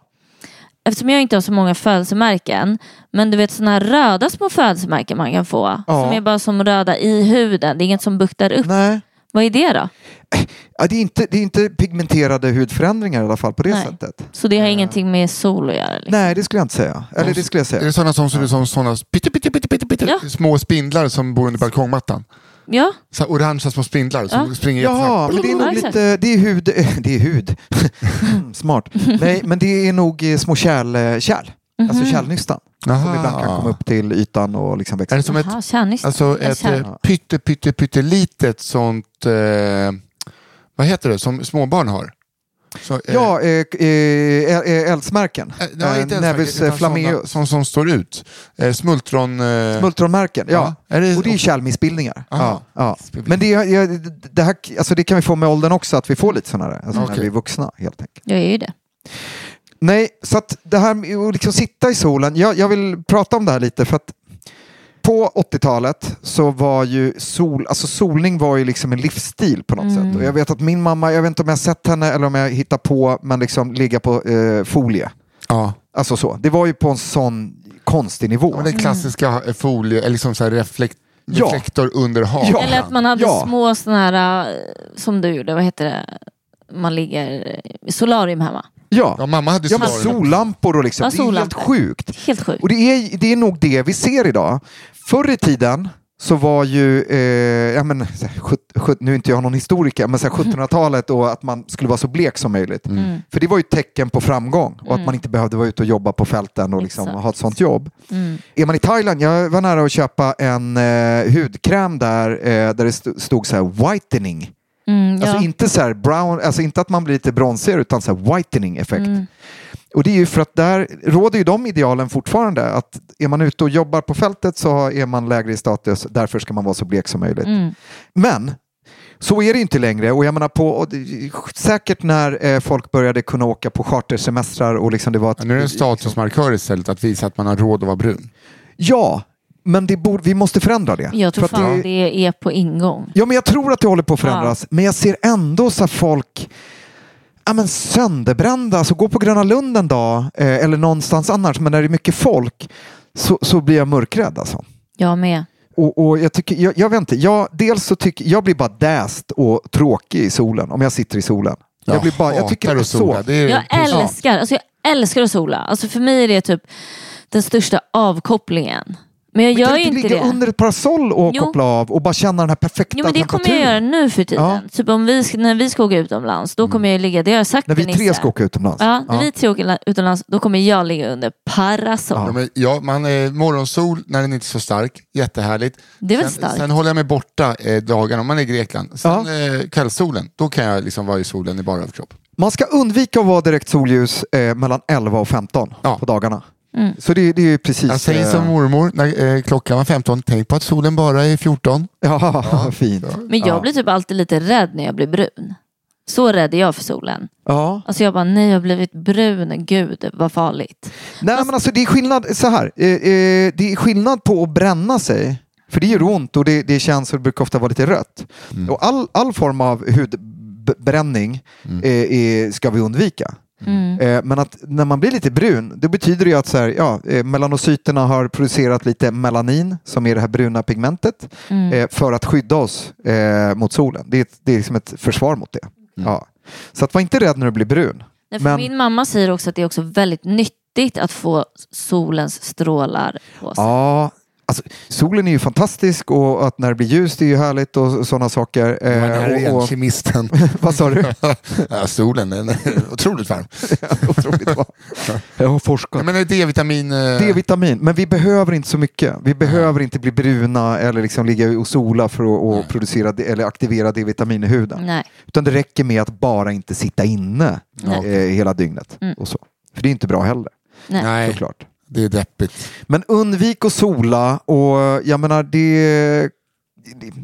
Eftersom jag inte har så många födelsemärken, men du vet sådana här röda små födelsemärken man kan få, Ja. som är bara som röda i huden, det är inget som buktar upp. Nej. Vad är det då? Ja, det, är inte, det är inte pigmenterade hudförändringar i alla fall på det Nej. sättet. Så det har ingenting med sol att göra? Liksom. Nej, det skulle jag inte säga. Eller det skulle jag Är det sådana som ser ut som sådana pytte, pytte, pytte, pytte, pytte, Ja. små spindlar som bor under balkongmattan? Ja, Så här orangea små spindlar som Ja. springer Jaha, jättesnabbt. men det är nog Ja, lite, det är hud, [laughs] det är hud. Mm, Smart. [laughs] Nej, men det är nog eh, små kärl, eh, kärl. Mhm. Alltså kärlnystan. Som Aha. ibland kan komma upp till ytan och liksom växa. Är det som ett, Jaha, kärnnysta. alltså ett eh, pytte, pytte, pyttelitet sånt, eh, vad heter det, som småbarn har? Så, eh, Ja, eh, eh, eh, eldsmärken. eh, ja, inte Nevis sådana Som, som står ut. Eh, smultron... Eh, Smultronmärken, ja. Ja, det och det är kärlmissbildningar. Ja, ja. Men det, ja, det, här, alltså det kan vi få med åldern också, att vi får lite sådana där. Alltså när Okej. vi är vuxna helt enkelt. Jag är ju det. Nej, så att det här med att liksom sitta i solen. Jag, jag vill prata om det här lite för att på 80-talet så var ju sol, alltså solning var ju liksom en livsstil på något Mm. sätt. Och jag vet att min mamma, jag vet inte om jag har sett henne eller om jag hittar på, men liksom ligga på eh, folie. ja. Alltså så. Det var ju på en sån konstig nivå. Ja, men den klassiska eh, folie, eller liksom så här reflekt, Ja. reflektor under hakan. Ja. Eller att man hade Ja. små sådana här, eh, som du gjorde, vad heter det? Man ligger i solarium hemma. Ja, Ja, mamma hade ja men sollampor och liksom. Ja, det är helt sjukt. Helt sjukt. Och det är, det är nog det vi ser idag. Förr i tiden så var ju, eh, ja, men, sjut- sjut- nu är inte jag någon historiker, men så här 1700-talet och att man skulle vara så blek som möjligt. Mm. För det var ju tecken på framgång och att man inte behövde vara ute och jobba på fälten och liksom ha ett sånt jobb. Mm. Är man i Thailand, jag var nära att köpa en eh, hudkräm där, eh, där det st- stod så här whitening. Mm, ja. Alltså inte så här brown, alltså inte att man blir lite bronsigare utan så här whitening effekt. Mm. Och det är ju för att där råder ju de idealen fortfarande att är man ute och jobbar på fältet så är man lägre i status, därför ska man vara så blek som möjligt. Mm. Men så är det inte längre och jag menar på, och det, säkert när eh, folk började kunna åka på chartersemestrar och liksom det var... ett- Ja, nu är det en statusmarkör istället att visa att man har råd att vara brun. Ja, men det borde, vi måste förändra det. Jag tror För att fan det- det är på ingång. Ja, men jag tror att det håller på att förändras. Men jag ser ändå så folk ja, men sönderbrända, alltså gå på Gröna Lund en dag eh, eller någonstans annars, men när det är mycket folk så, så blir jag mörkrädd. Alltså. Jag med. Och, och jag, tycker, jag, jag vet inte, jag, dels så tycker jag blir bara däst och tråkig i solen om jag sitter i solen. Jag, blir bara, jag tycker det är så. Det är, Jag älskar, alltså jag älskar att sola. Alltså för mig är det typ den största avkopplingen. Men jag Men gör kan ju inte inte ligga det. under ett parasoll och Jo. koppla av och bara känna den här perfekta Jo men det kommer jag temperaturen? göra nu för tiden. Ja. Typ om vi, när vi ska åka utomlands, då kommer jag ligga, det har jag sagt När vi tre ska åka utomlands? Ja, när vi tre åker la- utomlands, då kommer jag ligga under parasoll. Ja, men, ja, man, eh, morgonsol när den inte är så stark, jättehärligt. Det är väl sen, starkt? sen håller jag mig borta eh, dagarna om man är i Grekland. Sen eh, kvällssolen, då kan jag liksom vara i solen i bara överkropp. Man ska undvika att vara direkt solljus eh, mellan 11 och 15 Ja. på dagarna. Mm. Så det, det är precis... Jag säger eh, som mormor när eh, klockan var 15, tänk på att solen bara är 14. Ja, [laughs] fint. Men jag Ja. blir typ alltid lite rädd när jag blir brun. Så rädd är jag för solen. Ja. Alltså jag bara, nej jag har blivit brun, gud vad farligt. Nej men alltså det är skillnad så här. Eh, eh, det är skillnad på att bränna sig. För det gör ont och det, det känns och det brukar ofta vara lite rött. Och all, all form av hudbränning eh, är, ska vi undvika. Mm. Eh, men att när man blir lite brun, då betyder det ju att så här, ja, eh, melanocyterna har producerat lite melanin, som är det här bruna pigmentet, Mm. eh, för att skydda oss mot solen. Det är, det är liksom ett försvar mot det. Ja. Så att var inte rädd när du blir brun. Nej, för Men- Min mamma säger också att det är också väldigt nyttigt att få solens strålar på sig. Ja, alltså, solen är ju fantastisk och att när det blir ljust är ju härligt och sådana saker. Eh, Men här är och, och, kemisten. [laughs] vad sa du? [laughs] ja, solen är otroligt varm. [laughs] Otroligt bra. Jag har forskat. Ja, men D-vitamin. eh, D-vitamin, men vi behöver inte så mycket. Vi behöver inte bli bruna eller liksom ligga och sola för att och producera eller aktivera D-vitamin i huden. Nej. Utan det räcker med att bara inte sitta inne eh, hela dygnet. Mm. Och så. För det är inte bra heller, Nej. Nej, såklart. Det är deppigt. Men undvik att sola och jag menar det...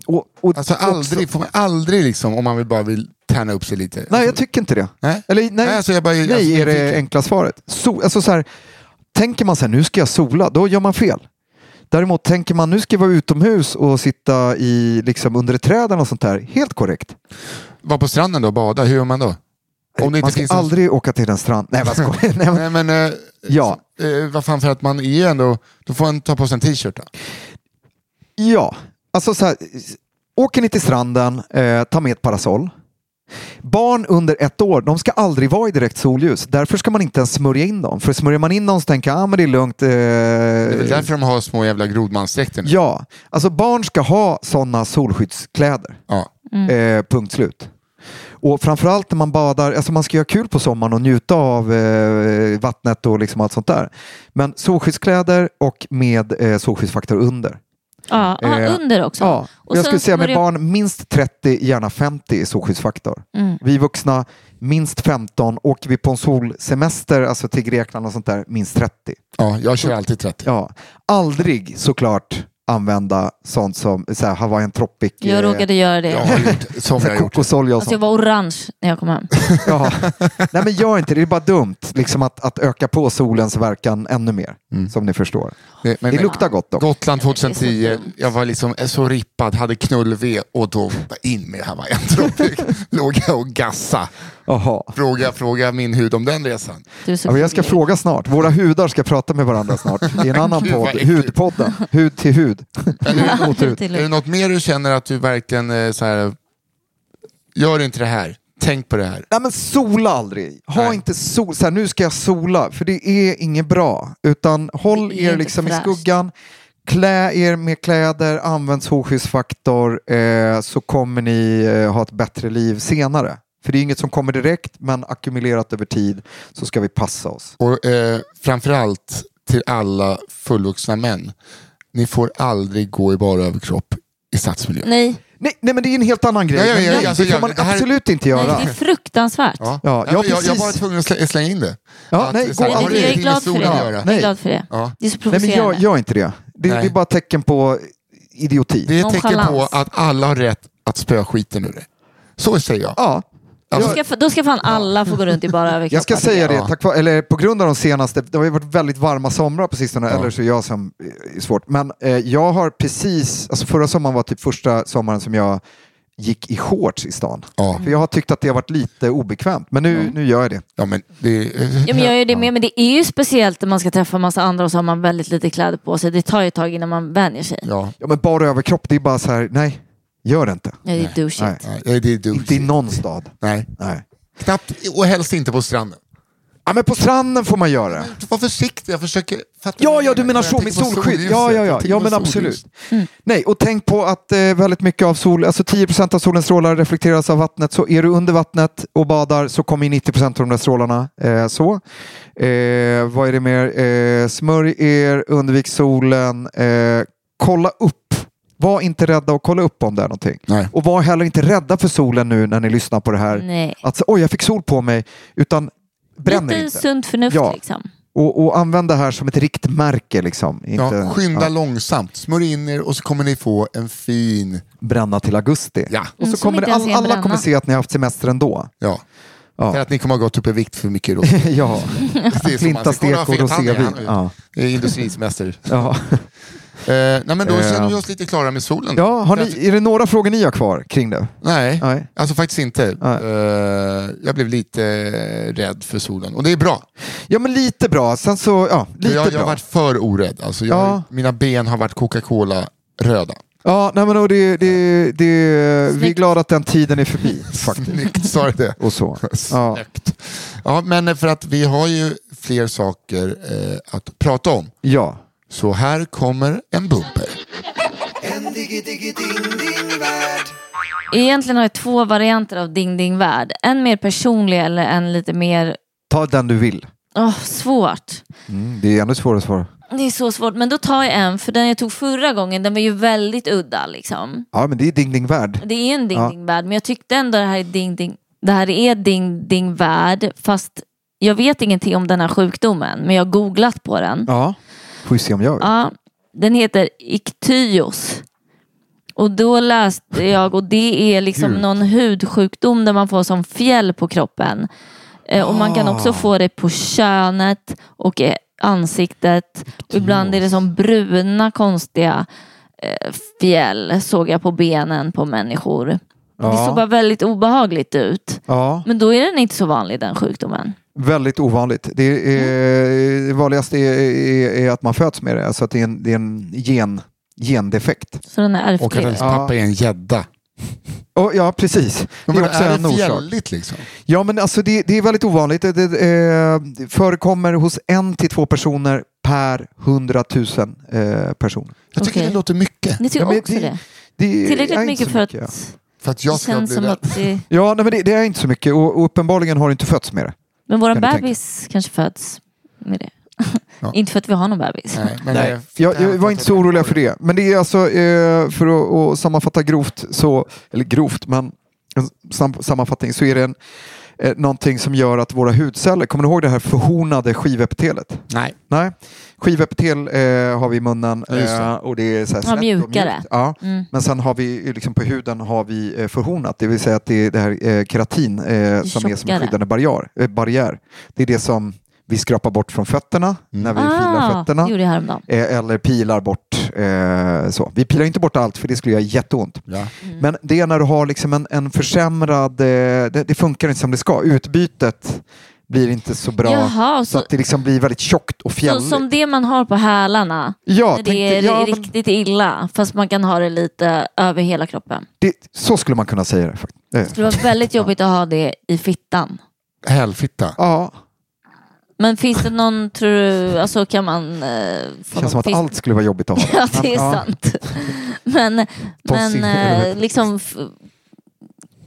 Och, och Alltså också- aldrig, får man aldrig liksom, om man vill bara vill tärna upp sig lite. Nej, jag tycker inte det. Nej. Eller, nej, Nej, alltså bara- nej alltså, är det nyfiken. enkla svaret. So, alltså så här, tänker man så här, nu ska jag sola, då gör man fel. Däremot tänker man, nu ska jag vara utomhus och sitta i, liksom, under ett träd eller något sånt där. Helt korrekt. Var på stranden då och bada, hur gör man då? Om det inte man ska finns en- aldrig åka till en strand. Nej, vad [laughs] Nej men, eh, Ja. eh, vad fan för att man är ändå, då får man ta på sig en t-shirt då. ja, alltså så här, åker ni till stranden, eh, ta med ett parasoll. Barn under ett år, de ska aldrig vara i direkt solljus. Därför ska man inte ens smörja in dem. För smörjer man in dem så tänker jag, ah, men det är lugnt. Eh, Det är väl därför de har små jävla grodmansdräkter. Ja, alltså barn ska ha sådana solskyddskläder. Ja. Eh, punkt slut. Och framförallt när man badar, alltså man ska göra kul på sommaren och njuta av eh, vattnet och liksom allt sånt där. Men solskyddskläder och med eh, solskyddsfaktor under. Ja, ja, Eh, under också. Ja, Och jag skulle säga med barn minst 30, gärna 50 i solskyddsfaktor. Mm. Vi vuxna minst 15, åker vi på en solsemester, alltså till Grekland och sånt där, minst 30. ja, jag kör alltid 30. Ja, aldrig såklart använda sånt som så här, Hawaiian Tropic. Jag eh, råkade göra det. Jag har gjort, [laughs] som jag kokosolja och Alltså jag sånt. var orange när jag kom hem. [laughs] Ja. Nej men gör inte det, det är bara dumt liksom att, att öka på solens verkan ännu mer. Som ni förstår. Det, men, Det luktar gott dock. Gotland Det är 2010, så dumt. jag var liksom så rippad, hade knull-V och då in med Hawaiian Tropic. [laughs] Låg jag och gassa. Jaha. Fråga, fråga min hud om den resan. Du Ja, jag ska fråga snart. Våra hudar ska prata med varandra snart. I en [laughs] annan Gud, podd. Hudpodden. Hud till hud. [laughs] hud mot hud. Till- Är det något mer du känner att du verkligen eh, så här, gör inte det här, tänk på det här. Nej men sola aldrig. Ha Nej. inte sol, så här, nu ska jag sola, för det är inget bra. Utan håll er liksom i skuggan. Klä er med kläder, använd solskyddsfaktor eh, så kommer ni eh, ha ett bättre liv senare. För det är inget som kommer direkt, men ackumulerat över tid så ska vi passa oss. Och eh, framförallt till alla fullvuxna män, ni får aldrig gå i bara överkropp i stadsmiljö. Nej, Nej, nej men det är en helt annan grej. Nej, jag- jag- Men alltså, det får jag- man det här- absolut inte nej, göra. det är fruktansvärt. Ja. Ja, jag, jag jag, jag var tvungen att slä- slänga in det. Ja, Att, nej, gå har Men det jag är glad för det. göra? Jag är Nej. glad för det. Ja. Det är så Nej, men provocerande. gör, gör inte det. Det, det Nej. är bara tecken på idioti. Det är ett tecken på att alla har rätt att spöa skiten ur det. Så säger jag. Ja, Då ska, då ska fan alla få gå runt i bara överkroppar. Jag ska säga det, Ja. tack vare, eller på grund av de senaste, det har ju varit väldigt varma somrar på sistone, eller så är jag som är svårt. Men eh, jag har precis, alltså förra sommaren var typ första sommaren som jag gick i shorts i stan. Ja. För jag har tyckt att det har varit lite obekvämt, men nu, nu gör jag det. Ja, men det, Ja, men jag gör det med, men det är ju speciellt när man ska träffa massa andra och så har man väldigt lite kläder på sig. Det tar ju ett tag innan man vänjer sig. ja. Ja, men bara överkropp, det är bara så här, nej, gör det inte. Ja, det är douchigt. Nej. Nej, det är Inte i douchigt. någon stad. Nej. Nej. Knappt, och helst inte på stranden. Ja, men på stranden får man göra. Var försiktig, jag försöker fatta. Ja, ja, du menar så med solskydd. Ja, ja, Jag ja, ja men absolut. Nej, och tänk på att eh, väldigt mycket av sol, alltså 10% av solens strålar reflekteras av vattnet. Så är du under vattnet och badar så kommer ju 90% av de där strålarna. Eh, så. Eh, vad är det mer? Eh, smörj er, undvik solen, eh, kolla upp. Var inte rädda och kolla upp om det är någonting. Nej. Och var heller inte rädda för solen nu när ni lyssnar på det här. Nej. Att så, oj, jag fick sol på mig. Utan bränn Lite inte. sunt förnuft Ja. liksom. Och, och använd det här som ett riktmärke. Liksom. Inte, Ja, skynda ja, långsamt, smörj in er och så kommer ni få en fin... bränna till augusti. Ja. Och Mm, så som kommer ens all, alla bränna. kommer se att ni har haft semester ändå. Ja. Ja. För att ni kommer ha gått upp i vikt för mycket då. [laughs] ja. Flintastek och rosévin. Ja. Industrisemester. Ja. Eh, nej men då Eh. känner vi oss lite klara med solen. Ja, har ni, är det några frågor ni har kvar kring det? Nej, Nej. alltså faktiskt inte. Nej. Eh, jag blev lite rädd för solen och det är bra. Ja, men lite bra. Sen så, ja, lite jag, jag bra. har varit för orädd. Alltså jag, Ja. Mina ben har varit Coca-Cola-röda. Ja, nej, men och det, det, det, vi är glada att den tiden är förbi. [laughs] Faktiskt. Snyggt sa du det. [laughs] Och så. Ja. Ja, men för att vi har ju fler saker eh, att prata om. ja. Så här kommer en bumper. Egentligen har jag två varianter av Ding Ding Värld. En mer personlig eller en lite mer... Ta den du vill. Åh, svårt. Mm, det är ännu svårare att svara. Det är så svårt. Men då tar jag en, för den jag tog förra gången den var ju väldigt udda. Liksom. Ja, men det är Ding Ding Värld. Det är en Ding Ja. Ding Värld, men jag tyckte ändå det här är Ding Ding, det här är Ding Ding Värld. Fast jag vet ingenting om den här sjukdomen, men jag har googlat på den. Ja. Får vi se om jag vet. Ja, den heter iktyos. Och då läste jag, och det är liksom Gud. någon hudsjukdom där man får som fjäll på kroppen. Eh, och man kan Ah. också få det på könet och i ansiktet. Och ibland är det som bruna konstiga eh, fjäll såg jag på benen på människor. Det Ja. såg bara väldigt obehagligt ut. Ja. Men då är den inte så vanlig den sjukdomen. Väldigt ovanligt. Det, är, det vanligaste är, är, är att man föds med det. Alltså att det är en, det är en gen, gendefekt. Så den är Och att ens Ja. pappa är en gädda. Och, ja, precis. Men det är är, också en det orsak. fjälligt liksom? Ja, men alltså det, det är väldigt ovanligt. Det, det, eh, det förekommer hos en till två personer per hundratusen eh, personer. Jag tycker Okej. det låter mycket. Ni tycker Ja, också det- det? Det är- Tillräckligt är mycket för att ja. För att jag det ska bli att det... Ja, nej, men det, det är inte så mycket och, och uppenbarligen har du inte fötts med det. Men våran Kan bebis kanske föds med det. Ja. [laughs] inte för att vi har någon bebis. Nej, men Nej, det- jag, jag var inte så orolig för det. Men det är alltså, eh, för att, att sammanfatta grovt, så, eller grovt, men en sam, sammanfattning så är det en, eh, någonting som gör att våra hudceller, kommer du ihåg det här förhornade skivepitelet? Nej. Nej, skivepitel eh, har vi i munnen det. eh, och det är så här Ja, mjukare. mjukt. Ja. Mm. Men sen har vi liksom på huden har vi eh, förhornat, det vill säga att det är det här eh, keratin eh, som är som en Tjockare. skyddande barriär, eh, barriär. Det är det som vi skrapar bort från fötterna när vi filar fötterna. Ah, det gjorde jag häromdagen. Eh, eller pilar bort. Eh, så. Vi pilar inte bort allt för det skulle göra jätteont. Ja. Mm. Men det är när du har liksom en, en försämrad, eh, det, det funkar inte som det ska. Utbytet blir inte så bra. Jaha, så så, att det liksom blir väldigt tjockt och så fjälligt. som det man har på hälarna ja, när tänkte, det är ja, men riktigt illa fast man kan ha det lite över hela kroppen. det, så skulle man kunna säga det. faktiskt. Eh, Det skulle vara väldigt jobbigt att ha det i fittan. Hälfitta. Ja, Men finns det någon, tror du, alltså kan man... Eh, det känns som att finns- allt skulle vara jobbigt att ha. [laughs] Ja, det är sant. Men, men eh, liksom,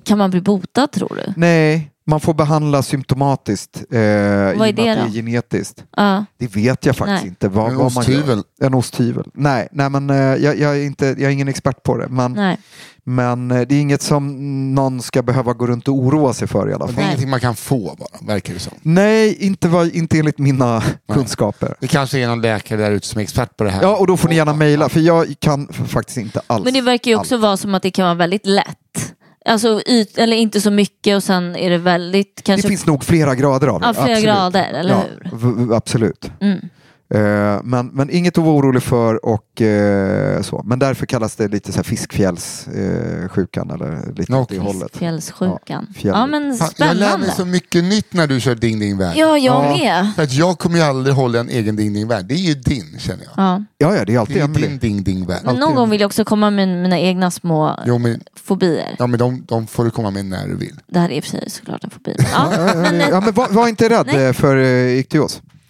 kan man bli botad tror du? Nej, man får behandla symptomatiskt. Eh, i och med är det att då? är genetiskt. Ja. Det vet jag faktiskt Nej. inte. Vad, En vad man gör. osthyvel. En osthyvel. Nej, nej men eh, jag, jag, är inte, jag är ingen expert på det. Men, Nej. men eh, det är inget som någon ska behöva gå runt och oroa sig för i alla Men det fall. är ingenting man kan få bara, verkar det som. Nej, inte, vad, inte enligt mina kunskaper. Det kanske är någon läkare där ute som är expert på det här. Ja, och då får ni gärna mejla, för jag kan f- faktiskt inte alls. Men det verkar ju också vara som att det kan vara väldigt lätt. Alltså yt, eller inte så mycket och sen är det väldigt det kanske... finns nog flera grader av det. Ja, flera absolut. grader, eller ja, hur? absolut. Mm. Eh, men, men inget att vara orolig för och eh, så. Men därför kallas det lite så här fiskfjällssjukan eh, eller lite åt det hållet. Fjällssjukan. Ja. Ja, men Fan, jag lär mig spännande. så mycket nytt när du kör Ding Ding Värld. Ja, jag Ja. med. För att jag kommer ju aldrig hålla en egen Ding Ding Värld. Det är ju din känner jag. Ja. Ja, ja, det är Det alltid är ju Emelie. din Ding Ding Värld. Men någon gång vill jag också komma med mina egna små Jo, men, fobier. ja, men de, de får du komma med när du vill. Det här är i och för sig såklart en fobi. Ja, Ja, ja, men, ja, eh, ja, men var, var inte rädd Nej. eh, för uh, Iktios.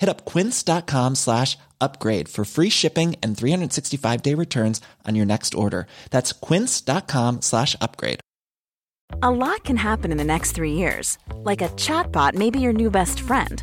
Hit up quince.com slash upgrade for free shipping and 365 day returns on your next order. That's quince.com slash upgrade. A lot can happen in the next three years. Like a chatbot may be your new best friend.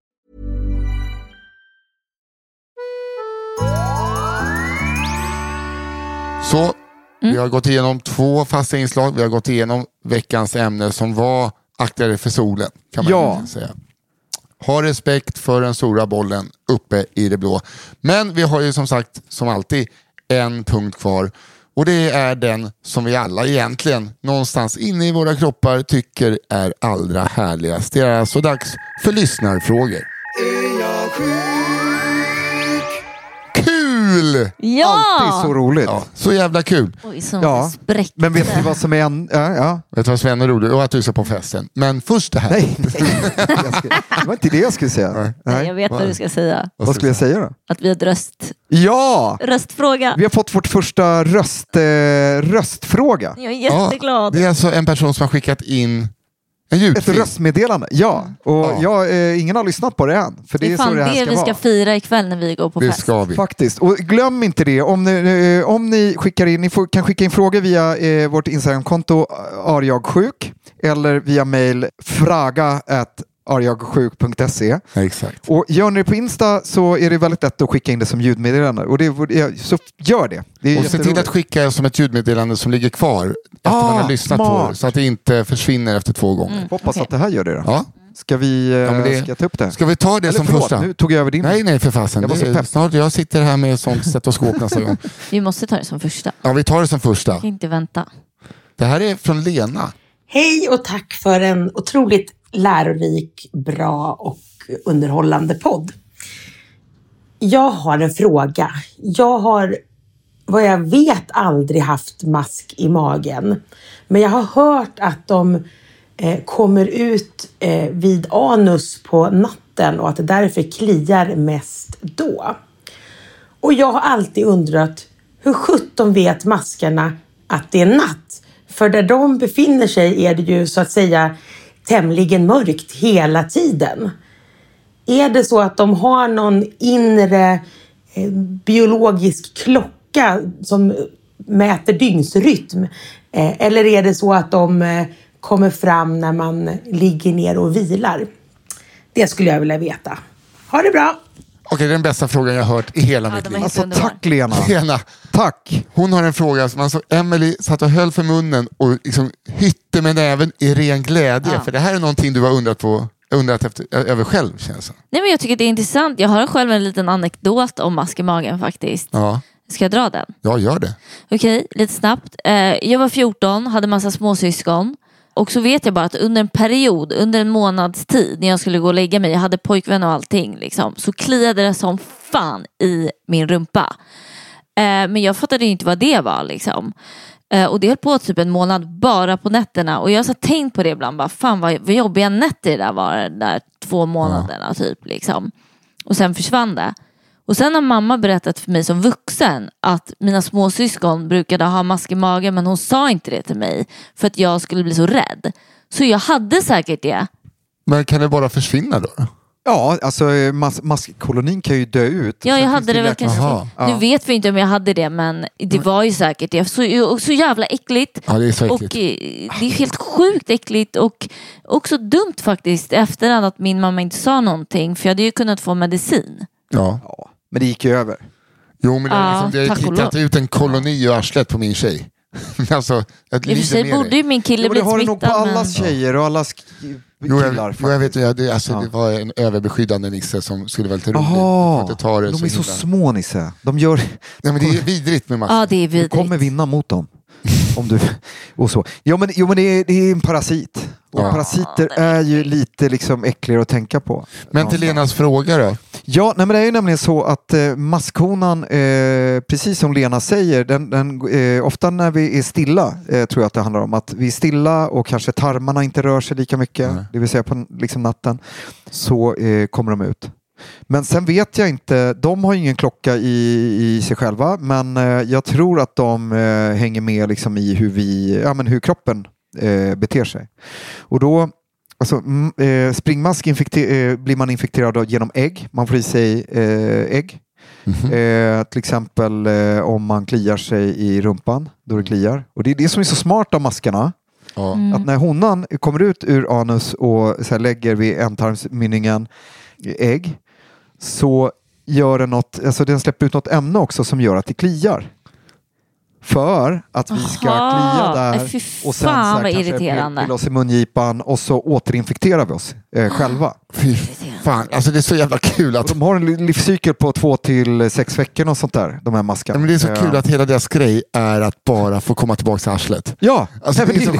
Så vi har gått igenom två fasta inslag. Vi har gått igenom veckans ämne som var akta dig för solen. Kan man Ja. säga. Ha respekt för den stora bollen uppe i det blå. Men vi har ju som sagt, som alltid, en punkt kvar. Och det är den som vi alla egentligen någonstans inne i våra kroppar tycker är allra härligast. Det är alltså dags för lyssnarfrågor. Är jag sjuk? Kul! Ja! Alltid så roligt. Ja, så jävla kul. Oj, som Ja, spräckte. Men vet ni vad som är en... Ja, ja. Vet du vad Sven är rolig? Och att du ska på festen. Men först det här. Nej, nej. Ska, det var inte det jag skulle säga. Nej, jag vet vad du ska säga. Vad skulle jag säga då? Att vi har ett röst, Ja! röstfråga. Vi har fått vårt första röst, eh, röstfråga. Jag är jätteglad. det är alltså en person som har skickat in Ett röstmeddelande, ja. Och Ja. ja, eh, ingen har lyssnat på det än. För det, Det är är fan så det här det ska vi ska vara. fira ikväll när vi går på Det fest. ska vi. Faktiskt. Och glöm inte det, om ni, eh, om ni skickar in, ni får, kan skicka in frågor via eh, vårt Instagramkonto arjagsjuk eller via mail fraga arjagsjuk.se. Exakt. Och gör ni det på Insta så är det väldigt lätt att skicka in det som ljudmeddelande. Och det, så gör det. det Och se till att skicka som ett ljudmeddelande som ligger kvar efter Ah, man har lyssnat på smart. det. Så att det inte försvinner efter två gånger. Mm. Hoppas Okej. att det här gör det då. Ja. Ska vi eh, Ja, men det- ska ta upp det? Ska vi ta det Eller som förlåt, första? nu tog jag över din. Nej, nej för fasen. Jag var så. Snart, jag sitter här med sånt stetoskop nästa gång. [laughs] Vi måste ta det som första. Ja, vi tar det som första. Jag kan inte vänta. Det här är från Lena. Hej och tack för en otroligt lärorik, bra och underhållande podd. Jag har en fråga. Jag har vad jag vet aldrig haft mask i magen. Men jag har hört att de eh, kommer ut eh, vid anus på natten och att det därför kliar mest då. Och jag har alltid undrat hur sjutton vet maskarna att det är natt? För där de befinner sig är det ju så att säga tämligen mörkt hela tiden. Är det så att de har någon inre eh, biologisk klocka som mäter dygnsrytm? Eh, eller är det så att de eh, kommer fram när man ligger ner och vilar? Det skulle jag vilja veta. Ha det bra! Okej, det är den bästa frågan jag har hört i hela Ja, mitt de är liv. Alltså Underbar. tack Lena. Lena, Tack. hon har en fråga som alltså Emily satt och höll för munnen och liksom hytte med näven i ren glädje. Ja. För det här är någonting du har undrat, på, undrat efter, över själv känns det. Nej, men jag tycker det är intressant. Jag har själv en liten anekdot om mask i magen faktiskt. Ja. Ska jag dra den? Ja, gör det. Okej, lite snabbt. Eh, jag var 14, hade massa småsyskon. Och så vet jag bara att under en period, under en månads tid när jag skulle gå och lägga mig, jag hade pojkvän och allting, liksom, så kliade det som fan i min rumpa. Eh, men jag fattade inte vad det var. Liksom. Eh, och det höll på typ en månad bara på nätterna. Och jag har tänkt på det ibland, bara, fan vad, vad jobbiga nätter det där var, de där två månaderna typ. Liksom. Och sen försvann det. Och sen har mamma berättat för mig som vuxen att mina småsyskon brukade ha mask i magen men hon sa inte det till mig för att jag skulle bli så rädd. Så jag hade säkert det. Men kan det bara försvinna då? Ja, alltså mas maskkolonin kan ju dö ut. Ja, jag hade det väl läkemedel. kanske. Jaha. Nu vet vi inte om jag hade det men det var ju säkert det. Så, så jävla äckligt. Ja, det är så Och äckligt. eh, det är helt sjukt äckligt och också dumt faktiskt efterhand att min mamma inte sa någonting för jag hade ju kunnat få medicin. Ja. Men det gick ju över. Jo, men det, är liksom, det har tittat ut en koloni i arslet på min tjej. [laughs] alltså, jag I och för sig borde ju min kille Ja, men det blivit har det nog på smittad. men- alla tjejer och alla sk- Jo, killar. jag, jo, jag vet, jag, det, alltså, Ja. det var en överbeskyddande nisse som skulle vara lite rolig. Det det de är så himla- små Nisse. De gör... Nej, men det är vidrigt med mask. Ja det är Du vidrigt. kommer vinna mot dem. Om du, och så. Jo men, jo, men det, är, det är en parasit. Och Ja. parasiter är ju lite liksom äckligare att tänka på. Men till Lenas fråga då? Ja, nej, men det är ju nämligen så att eh, maskhonan, eh, precis som Lena säger, den, den, eh, ofta när vi är stilla, eh, tror jag att det handlar om, att vi är stilla och kanske tarmarna inte rör sig lika mycket, det vill säga på liksom, natten, så eh, kommer de ut. Men sen vet jag inte, de har ju ingen klocka i, i sig själva, men eh, jag tror att de eh, hänger med liksom, i hur, vi, ja, men hur kroppen eh, beter sig. Och då Alltså, mm, eh, springmask eh, blir man infekterad av genom ägg. Man får i sig eh, ägg. Eh, till exempel eh, om man kliar sig i rumpan, då det kliar. Och det är det som är så smart av maskarna. Ja. Att när honan kommer ut ur anus och så här, lägger vid ändtarmsmynningen ägg så gör den något, alltså den släpper ut något ämne också som gör att det kliar. För att vi ska Aha, klia där och sen så här kanske irriterande. pilla oss i mungipan och så återinfekterar vi oss eh, själva. Fy fan, alltså det är så jävla kul Och att... de har en li- livscykel på två till sex veckor och sånt där, de här maskarna. Ja, men det är så Eh, kul att hela deras grej är att bara få komma tillbaka till arslet. Ja, Alltså, nej, det är så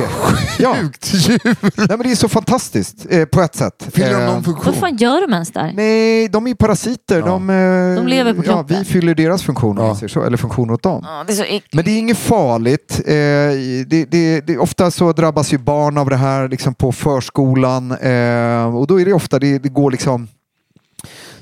Ja. [laughs] Sjukt djur! Nej, men det är så fantastiskt eh, på ett sätt. Fyller de Eh, någon funktion? Vad fan gör de ens där? Nej, de är parasiter. Ja. De, eh, De lever på Ja, kroppen. vi fyller deras funktioner, om Ja. så, eller funktioner åt dem. Ja, det är så äckligt. Men det är inget farligt. Eh, det, det, det, ofta så drabbas ju barn av det här liksom på förskolan eh, och då är det ofta, det, det går liksom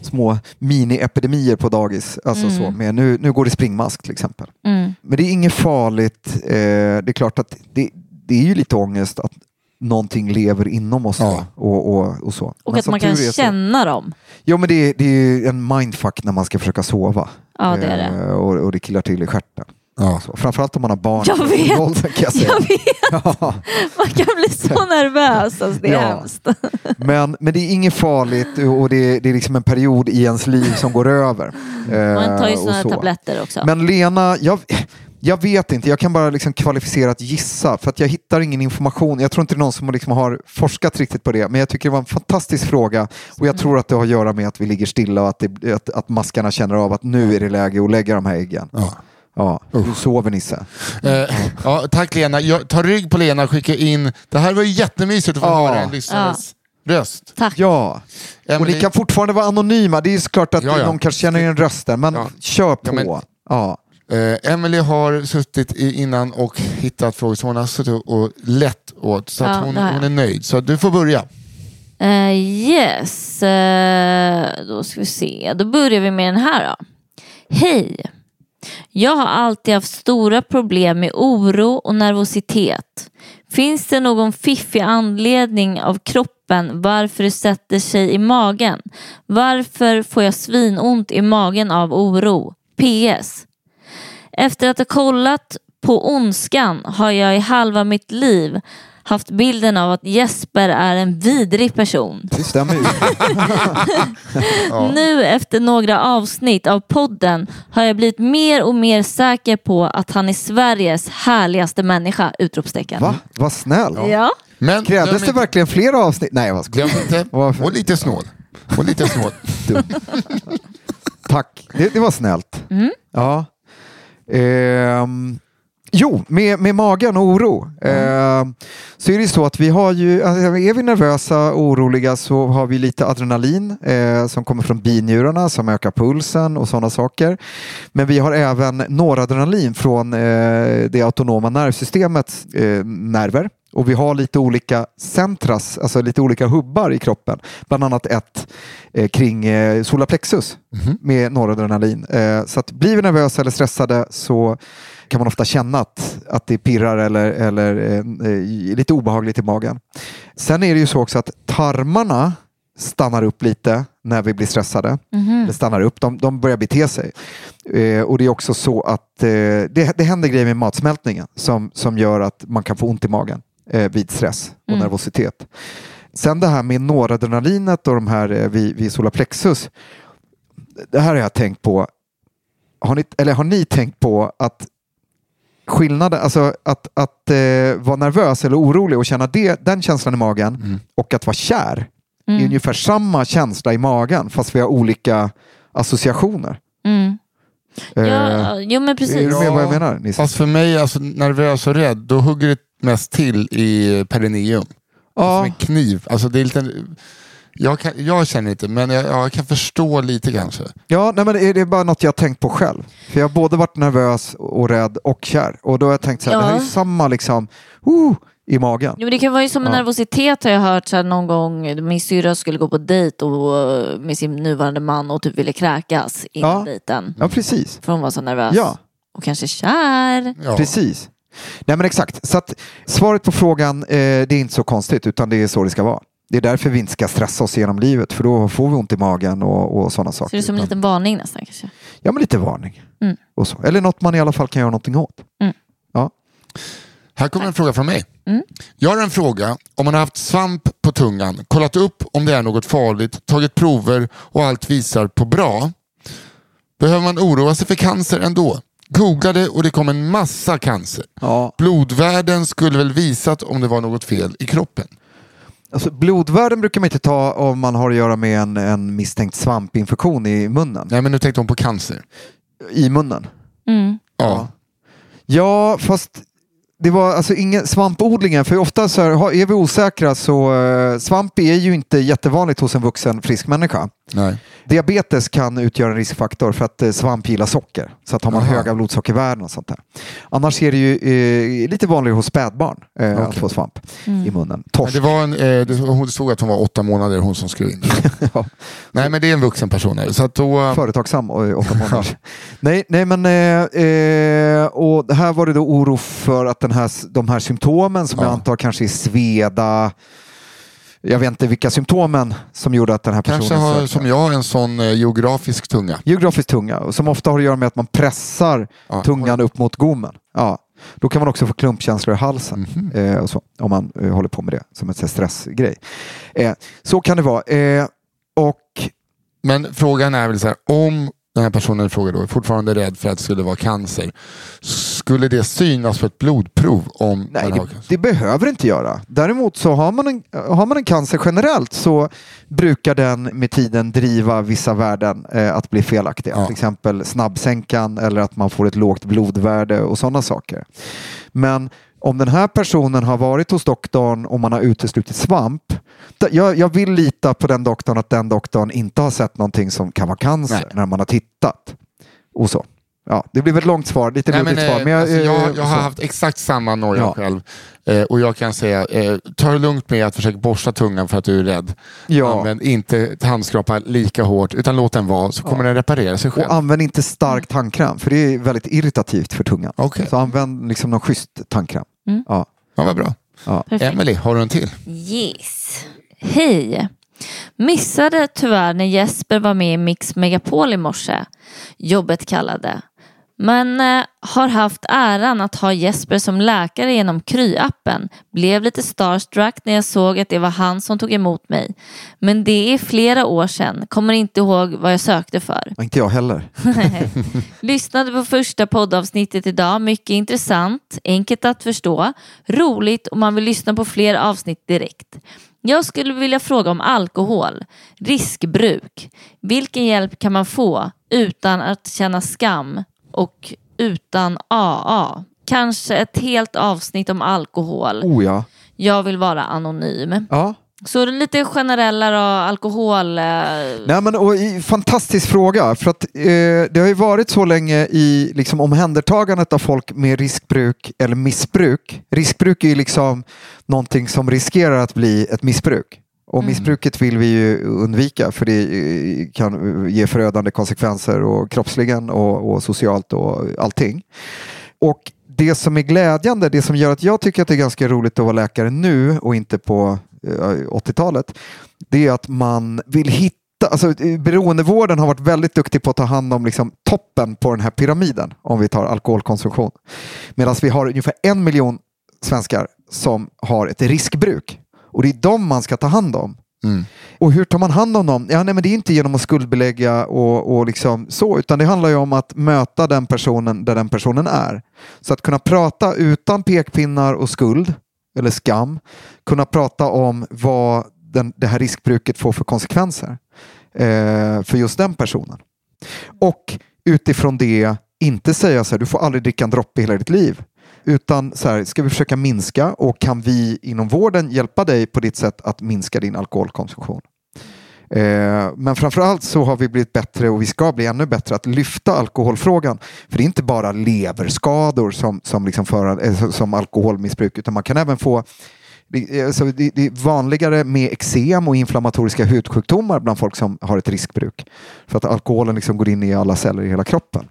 små mini-epidemier på dagis. Alltså Mm. så, med, nu, nu går det springmask till exempel. Mm. Men det är inget farligt. Eh, det är klart att det, det är ju lite ångest att någonting lever inom oss Ja. och, och, och så. Och Men att man kan är så- känna dem. Jo men det, det är ju en mindfuck när man ska försöka sova. Ja det är det. Eh, och, och det killar till i stjärten. Ja. Så, framförallt om man har barn. Jag vet. åldern, kan jag säga. Jag vet, [laughs] Ja. man kan bli så [laughs] nervös. Alltså, det är Ja. hemskt. [laughs] Men, men det är inget farligt och det, det är liksom en period i ens liv som går över. Man tar ju Eh, sådana här så. tabletter också. Men Lena, jag, jag vet inte, jag kan bara liksom kvalificerat gissa för att jag hittar ingen information. Jag tror inte det är någon som liksom har forskat riktigt på det, men jag tycker det var en fantastisk fråga och jag tror att det har att göra med att vi ligger stilla och att, det, att, att maskarna känner av att nu är det läge att lägga de här äggen. Ja. Ja, du sover Nisse. Eh, ja, tack Lena. Jag, ta rygg på Lena och skicka in. Det här var ju jättemysigt att få Ja. höra en lyssnares röst. Tack. Ja, och Emily- ni kan fortfarande vara anonyma. Det är ju såklart att Ja, ja. någon kanske känner igen rösten, men Ja. kör på. Ja, men- Ja. Eh, Emily har suttit i, innan och hittat frågor som hon har suttit och lett åt. Så Ja, att hon, det har jag. hon är nöjd. Så du får börja. Eh, yes, Eh, då ska vi se. Då börjar vi med den här då. Hej! Jag har alltid haft stora problem med oro och nervositet. Finns det någon fiffig anledning av kroppen varför det sätter sig i magen? Varför får jag svinont i magen av oro? PS. Efter att ha kollat på Ondskan har jag i halva mitt liv haft bilden av att Jesper är en vidrig person. Det stämmer ju. [laughs] Nu efter några avsnitt av podden har jag blivit mer och mer säker på att han är Sveriges härligaste människa! Utropstecken. Va? Vad snäll. Ja. Men Krävdes det inte- verkligen fler avsnitt? Nej, vad skojar. Glöm inte. [laughs] Varför? Och lite snål. Och lite snål. [laughs] Tack, det, det var snällt. Mm. Ja. Ehm, jo, med, med magen och oro. Ehm, så är det så att vi har ju, alltså, är vi nervösa och oroliga så har vi lite adrenalin eh, som kommer från binjurarna som ökar pulsen och sådana saker. Men vi har även noradrenalin från eh, det autonoma nervsystemets eh, nerver. Och vi har lite olika centras, alltså lite olika hubbar i kroppen. Bland annat ett eh, kring eh, solarplexus med noradrenalin. Eh, så att blir vi nervösa eller stressade så kan man ofta känna att, att det pirrar eller, eller eh, eh, lite obehagligt i magen. Sen är det ju så också att tarmarna stannar upp lite när vi blir stressade. Eller stannar upp, de, de börjar bete sig. Eh, och det är också så att eh, det, det händer grejer med matsmältningen som, som gör att man kan få ont i magen eh, vid stress och nervositet. Sen det här med noradrenalinet och de här eh, vid, vid solarplexus. Det här har jag tänkt på. Har ni, eller har ni tänkt på att skillnaden, alltså att, att eh, vara nervös eller orolig och känna det, den känslan i magen och att vara kär är ungefär samma känsla i magen fast vi har olika associationer. Mm. Eh, Ja, jo men är precis. du med vad jag menar? Nisse? Fast för mig, alltså, nervös och rädd, då hugger det mest till i perineum. Som Ja, en kniv. Alltså, det är lite, jag, kan, jag känner inte, men jag, jag kan förstå lite kanske. ja nej, men det är- bara något jag har tänkt på själv. För jag har både varit nervös och rädd och kär. Och då har jag tänkt så här, Ja. det här är samma liksom, uh, i magen. Jo, men det kan vara ju som en Ja. nervositet har jag hört så här, någon gång. Min syrra skulle gå på dejt och, med sin nuvarande man och typ ville kräkas innan Ja. dejten. Ja, precis. För hon var så nervös. Ja. Och kanske kär. Ja. Precis. Nej men exakt. Så att svaret på frågan, eh, det är inte så konstigt utan det är så det ska vara. Det är därför vi inte ska stressa oss genom livet för då får vi ont i magen och, och sådana Så saker. det är som en liten varning nästan kanske. Ja men lite varning. Mm. Och så. Eller något man i alla fall kan göra någonting åt. Mm. Ja. Här kommer en fråga från mig. Mm. Jag har en fråga. Om man har haft svamp på tungan, kollat upp om det är något farligt, tagit prover och allt visar på bra. Behöver man oroa sig för cancer ändå? Googlade och det kom en massa cancer. Ja. Blodvärden skulle väl visat om det var något fel i kroppen. Alltså, blodvärden brukar man inte ta om man har att göra med en, en misstänkt svampinfektion i munnen. Nej men nu tänkte hon på cancer. I munnen. Mm. Ja. Ja, fast det var alltså ingen svampodlingen, för ofta så här, är vi osäkra så eh, svamp är ju inte jättevanligt hos en vuxen frisk människa. Nej. Diabetes kan utgöra en riskfaktor för att eh, svamp gillar socker. Så att har man Aha. höga blodsockervärden och sånt där. Annars är det ju eh, lite vanligare hos spädbarn eh, att Okej. få svamp i munnen. Men Torsk. det, var en, eh, det, hon stod att hon var åtta månader, hon som skrev in. [laughs] Ja. Nej men det är en vuxen person. här. Så att då, Företagsam och åtta månader. [laughs] nej, nej, men eh, eh, och det här var det då oro för att den här, de här symptomen som jag Ja. antar kanske är sveda. Jag vet inte vilka symptomen som gjorde att den här personen kanske har, sökte. som jag, en sån eh, geografisk tunga. Geografiskt tunga, och som ofta har att göra med att man pressar Ja. tungan upp mot gommen. Ja. Då kan man också få klumpkänslor i halsen Mhm. eh, och så, om man eh, håller på med det som en här stressgrej. Eh, så kan det vara. Eh, och Men frågan är väl så här, om den här personen i fråga då är fortfarande rädd för att det skulle vara cancer. Skulle det synas på ett blodprov om Nej, man det, har cancer? det behöver det inte göra. Däremot så har man, en, har man en cancer generellt så brukar den med tiden driva vissa värden eh, att bli felaktiga. Ja. Till exempel snabbsänkan eller att man får ett lågt blodvärde och sådana saker. Men om den här personen har varit hos doktorn och man har uteslutit svamp. Jag, jag vill lita på den doktorn att den doktorn inte har sett någonting som kan vara cancer Nej. när man har tittat. Och så. Ja, det blev ett långt svar, lite Nej, men, svar. Men jag, alltså, jag, eh, jag har så. haft exakt samma noja Ja. själv. Eh, och jag kan säga, eh, ta det lugnt med att försöka borsta tungan för att du är rädd. Ja. Använd inte handskrapa lika hårt, utan låt den vara så kommer den reparera sig själv. Och använd inte stark tandkräm för det är väldigt irritativt för tungan. Okej. Så använd liksom någon schysst tandkräm. Mm. Ja. Ja, vad bra. Ja. Emily, har du en till? Yes. Hej. Missade tyvärr när Jesper var med i Mix Megapol i morse. Jobbet kallade. Men eh, har haft äran att ha Jesper som läkare genom Kry-appen. Blev lite starstruck när jag såg att det var han som tog emot mig. Men det är flera år sedan. Kommer inte ihåg vad jag sökte för. Inte jag heller. [laughs] [laughs] Lyssnade på första poddavsnittet idag. Mycket intressant, enkelt att förstå, roligt och man vill lyssna på fler avsnitt direkt. Jag skulle vilja fråga om alkohol, riskbruk. Vilken hjälp kan man få utan att känna skam och utan AA. Kanske ett helt avsnitt om alkohol. Oh ja. Jag vill vara anonym. ja. Så lite generellare och alkohol... eh, Nej, men, och, i- fantastisk fråga. För att, eh, det har ju varit så länge i liksom, omhändertagandet av folk med riskbruk eller missbruk. Riskbruk är ju liksom någonting som riskerar att bli ett missbruk. Och missbruket vill vi ju undvika för det eh, kan ge förödande konsekvenser och kroppsligen och, och socialt och allting. Och det som är glädjande, det som gör att jag tycker att det är ganska roligt att vara läkare nu och inte på eh, 80-talet, det är att man vill hitta Alltså, eh, beroendevården har varit väldigt duktig på att ta hand om liksom, toppen på den här pyramiden om vi tar alkoholkonsumtion. Medan vi har ungefär en miljon svenskar som har ett riskbruk. Och det är dem man ska ta hand om. Mm. Och hur tar man hand om dem? Ja, nej, men det är inte genom att skuldbelägga och, och liksom så, utan det handlar ju om att möta den personen där den personen är. Så att kunna prata utan pekpinnar och skuld eller skam, kunna prata om vad den, det här riskbruket får för konsekvenser eh, för just den personen. Och utifrån det inte säga så här, du får aldrig dricka en droppe i hela ditt liv. Utan så här, ska vi försöka minska och kan vi inom vården hjälpa dig på ditt sätt att minska din alkoholkonsumtion? Eh, men framförallt så har vi blivit bättre och vi ska bli ännu bättre att lyfta alkoholfrågan. För det är inte bara leverskador som, som, liksom för, eh, som alkoholmissbruk utan man kan även få eh, det, det är vanligare med eksem och inflammatoriska hudsjukdomar bland folk som har ett riskbruk. För att alkoholen liksom går in i alla celler i hela kroppen.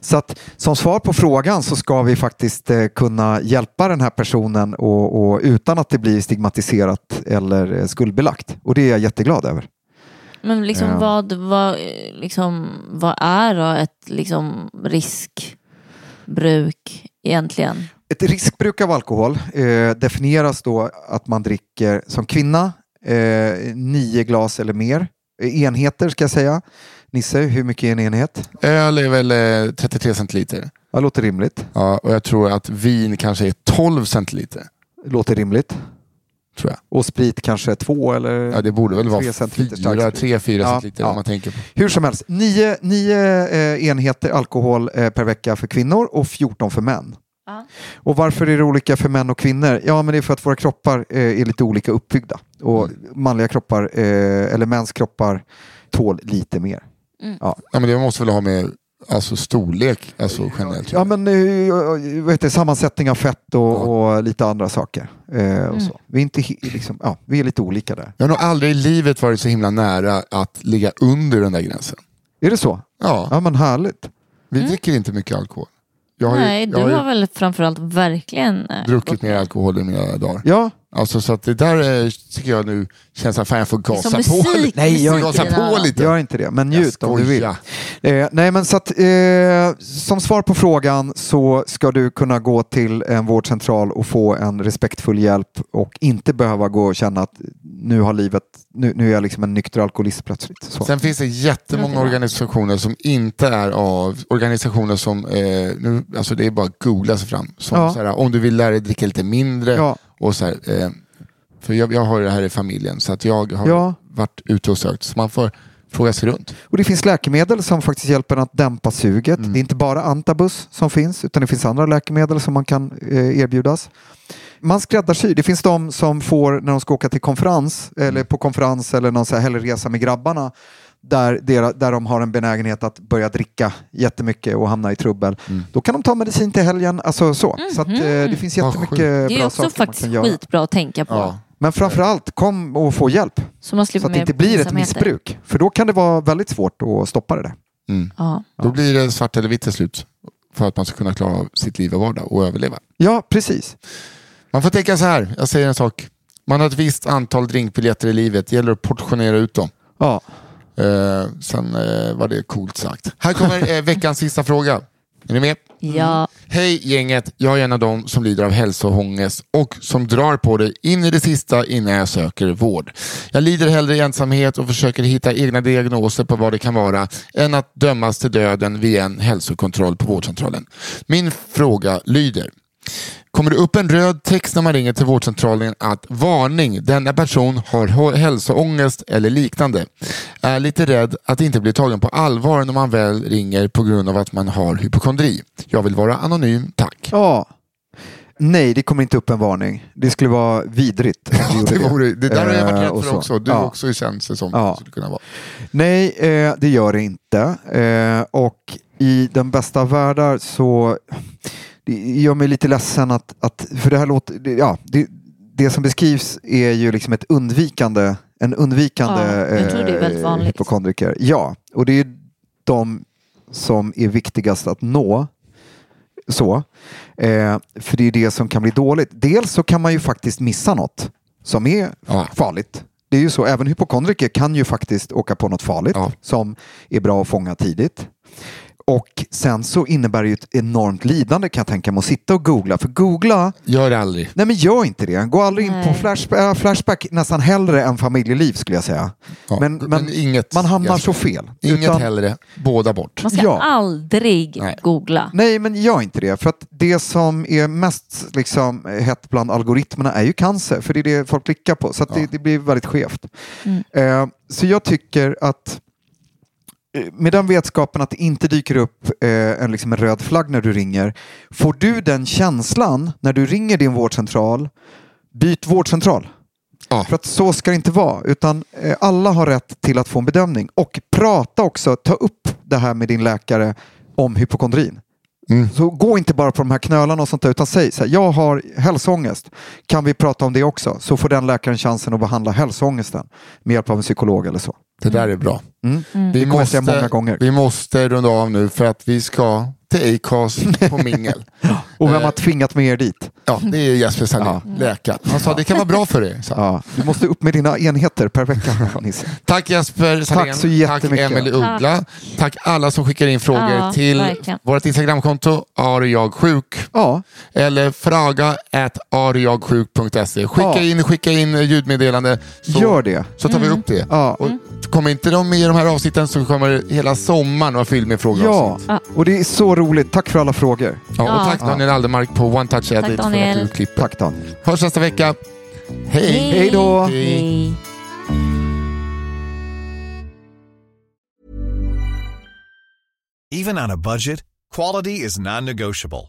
Så att som svar på frågan så ska vi faktiskt eh, kunna hjälpa den här personen och, och utan att det blir stigmatiserat eller eh, skuldbelagt. Och det är jag jätteglad över. Men liksom Ja. vad, vad, liksom, vad är då ett liksom, riskbruk egentligen? Ett riskbruk av alkohol eh, definieras då att man dricker som kvinna eh, nio glas eller mer. Eh, enheter ska jag säga. Nisse, hur mycket är en enhet? Öl är väl eh, 33 centiliter. Ja, låter rimligt. Ja, och jag tror att vin kanske är 12 centiliter. Låter rimligt. Tror jag. Och sprit kanske två eller Ja, det borde väl vara centiliter stark fyra, sprit. tre, fyra Ja, centiliter ja. om man tänker på. Hur som helst, nio, nio eh, enheter alkohol eh, per vecka för kvinnor och 14 för män. Ja. Och varför är det olika för män och kvinnor? Ja, men det är för att våra kroppar eh, är lite olika uppbyggda. Och manliga kroppar, eh, eller mäns kroppar, tål lite mer. Ja, men det måste väl ha med alltså, storlek alltså, generellt. Ja, men eh, vad heter sammansättning av fett och, och lite andra saker. Eh, och så. Vi, är inte, liksom, ja, vi är lite olika där. Jag har nog aldrig i livet varit så himla nära att ligga under den där gränsen. Är det så? Ja, Ja, men härligt. vi dricker inte mycket alkohol. Jag har ju, Nej, jag du har ju har väl framförallt verkligen eh, druckit mer alkohol i mina dagar. Ja, Alltså, så att det där eh, tycker jag nu känns att fan jag får är gasa på. musik. Nej, jag gasa på lite. gör inte det. Men njut om du vill. Eh, nej, men så att, eh, som svar på frågan så ska du kunna gå till en vårdcentral och få en respektfull hjälp och inte behöva gå och känna att nu har livet, nu, nu är jag liksom en nykter alkoholist plötsligt. Så. Sen finns det jättemånga organisationer som inte är av, organisationer som, eh, nu, alltså det är bara att googla sig fram. Som, Ja. så här, om du vill lära dig dricka lite mindre. Ja. Och så här, eh, för jag, jag har det här i familjen så att jag har Ja. varit ute och sökt. Så man får fråga sig runt. Och det finns läkemedel som faktiskt hjälper en att dämpa suget. Mm. Det är inte bara antabus som finns utan det finns andra läkemedel som man kan eh, erbjudas. Man skräddarsyr. Det finns de som får när de ska åka till konferens Mm. eller på konferens eller någon så här hellresa med grabbarna där, dera- där de har en benägenhet att börja dricka jättemycket och hamna i trubbel. Mm. Då kan de ta medicin till helgen. Alltså så. så att, eh, det finns jättemycket. Det är bra också saker man faktiskt kan göra. skitbra att tänka på. Ja. Men framförallt kom och få hjälp Så man så slipper att det inte blir ett missbruk. För då kan det vara väldigt svårt att stoppa det där. Mm. Ja. Då blir det svart eller vitt till slut. För att man ska kunna klara av sitt liv och vardag och överleva. Ja, precis. Man får tänka så här, jag säger en sak. Man har ett visst antal drinkbiljetter i livet, det gäller att portionera ut dem. Ja. Eh, sen eh, var det coolt sagt. Här kommer eh, veckans sista fråga. Är ni med? Ja. Hej gänget, jag är en av dem som lider av hälsoångest och som drar på det in i det sista innan jag söker vård. Jag lider hellre i ensamhet och försöker hitta egna diagnoser på vad det kan vara än att dömas till döden vid en hälsokontroll på vårdcentralen. Min fråga lyder, Kommer det upp en röd text när man ringer till vårdcentralen att varning, denna person har hälsoångest eller liknande. Är lite rädd att inte bli tagen på allvar när man väl ringer på grund av att man har hypokondri. Jag vill vara anonym, tack. Ja. Nej, det kommer inte upp en varning. Det skulle vara vidrigt. [laughs] gjorde Det, vore, det där har jag varit Eh, rädd för så. också. Du Ja. också känns det som. Ja. Skulle kunna vara. Nej, eh, det gör det inte. Eh, och i den bästa av världar så det gör mig lite ledsen att, att för det här låter, ja, det, det som beskrivs är ju liksom ett undvikande, en undvikande Ja, jag tror det är väldigt eh, vanligt. hypokondriker. Ja, och det är de som är viktigast att nå. Så. Eh, för det är det som kan bli dåligt. Dels så kan man ju faktiskt missa något som är Ja. farligt. Det är ju så, även hypokondriker kan ju faktiskt åka på något farligt Ja. som är bra att fånga tidigt. Och sen så innebär det ju ett enormt lidande kan jag tänka mig att sitta och googla. För googla, Gör aldrig. nej men gör inte det. Gå aldrig in på Nej. flashback, äh, flashback nästan hellre än familjeliv skulle jag säga. Ja, Men, men men inget- man hamnar så fel. Inget Utan- hellre, båda bort. Man ska Ja. aldrig Nej. googla. Nej, men gör inte det. För att det som är mest liksom, hett bland algoritmerna är ju cancer. För det är det folk klickar på. Så att det, det blir väldigt skevt. Eh, så jag tycker att med den vetskapen att det inte dyker upp eh, en, liksom en röd flagg när du ringer. Får du den känslan när du ringer din vårdcentral, byt vårdcentral. Ja. För att så ska det inte vara. Utan eh, alla har rätt till att få en bedömning. Och prata också, ta upp det här med din läkare om hypokondrin. Mm. Så gå inte bara på de här knölarna och sånt där, utan säg så här, jag har hälsoångest. Kan vi prata om det också? Så får den läkaren chansen att behandla hälsoångesten med hjälp av en psykolog eller så. Det där är bra. Mm. Vi, jag säga måste, många gånger. vi måste runda av nu för att vi ska till Acast på mingel. [laughs] Och vem har tvingat med er dit? Ja, det är Jesper Salin, läkare. Han sa det kan vara bra för dig. Ja, du måste upp med dina enheter per vecka. [laughs] Nisse. Tack Jesper Salén. Tack så jättemycket. Tack Emelie Uggla. Tack alla som skickar in frågor Ja, till verkligen. vårt Instagramkonto arijagsjuk Ja, eller fraga at arijagsjuk.se. Skicka Ja. in, skicka in ljudmeddelande så, gör det. så tar vi upp det. Ja. Och kommer inte de med i de här avsnitten så kommer hela sommaren vara fylld med frågor. Ja, och det är så roligt. Tack för alla frågor. Ja, och Ja. tack Daniel Aldermark på One Touch Edit för att du klipper. Tack Daniel. Hörs nästa vecka. Hej! Hej då. Hej. Even on a budget, quality is non-negotiable.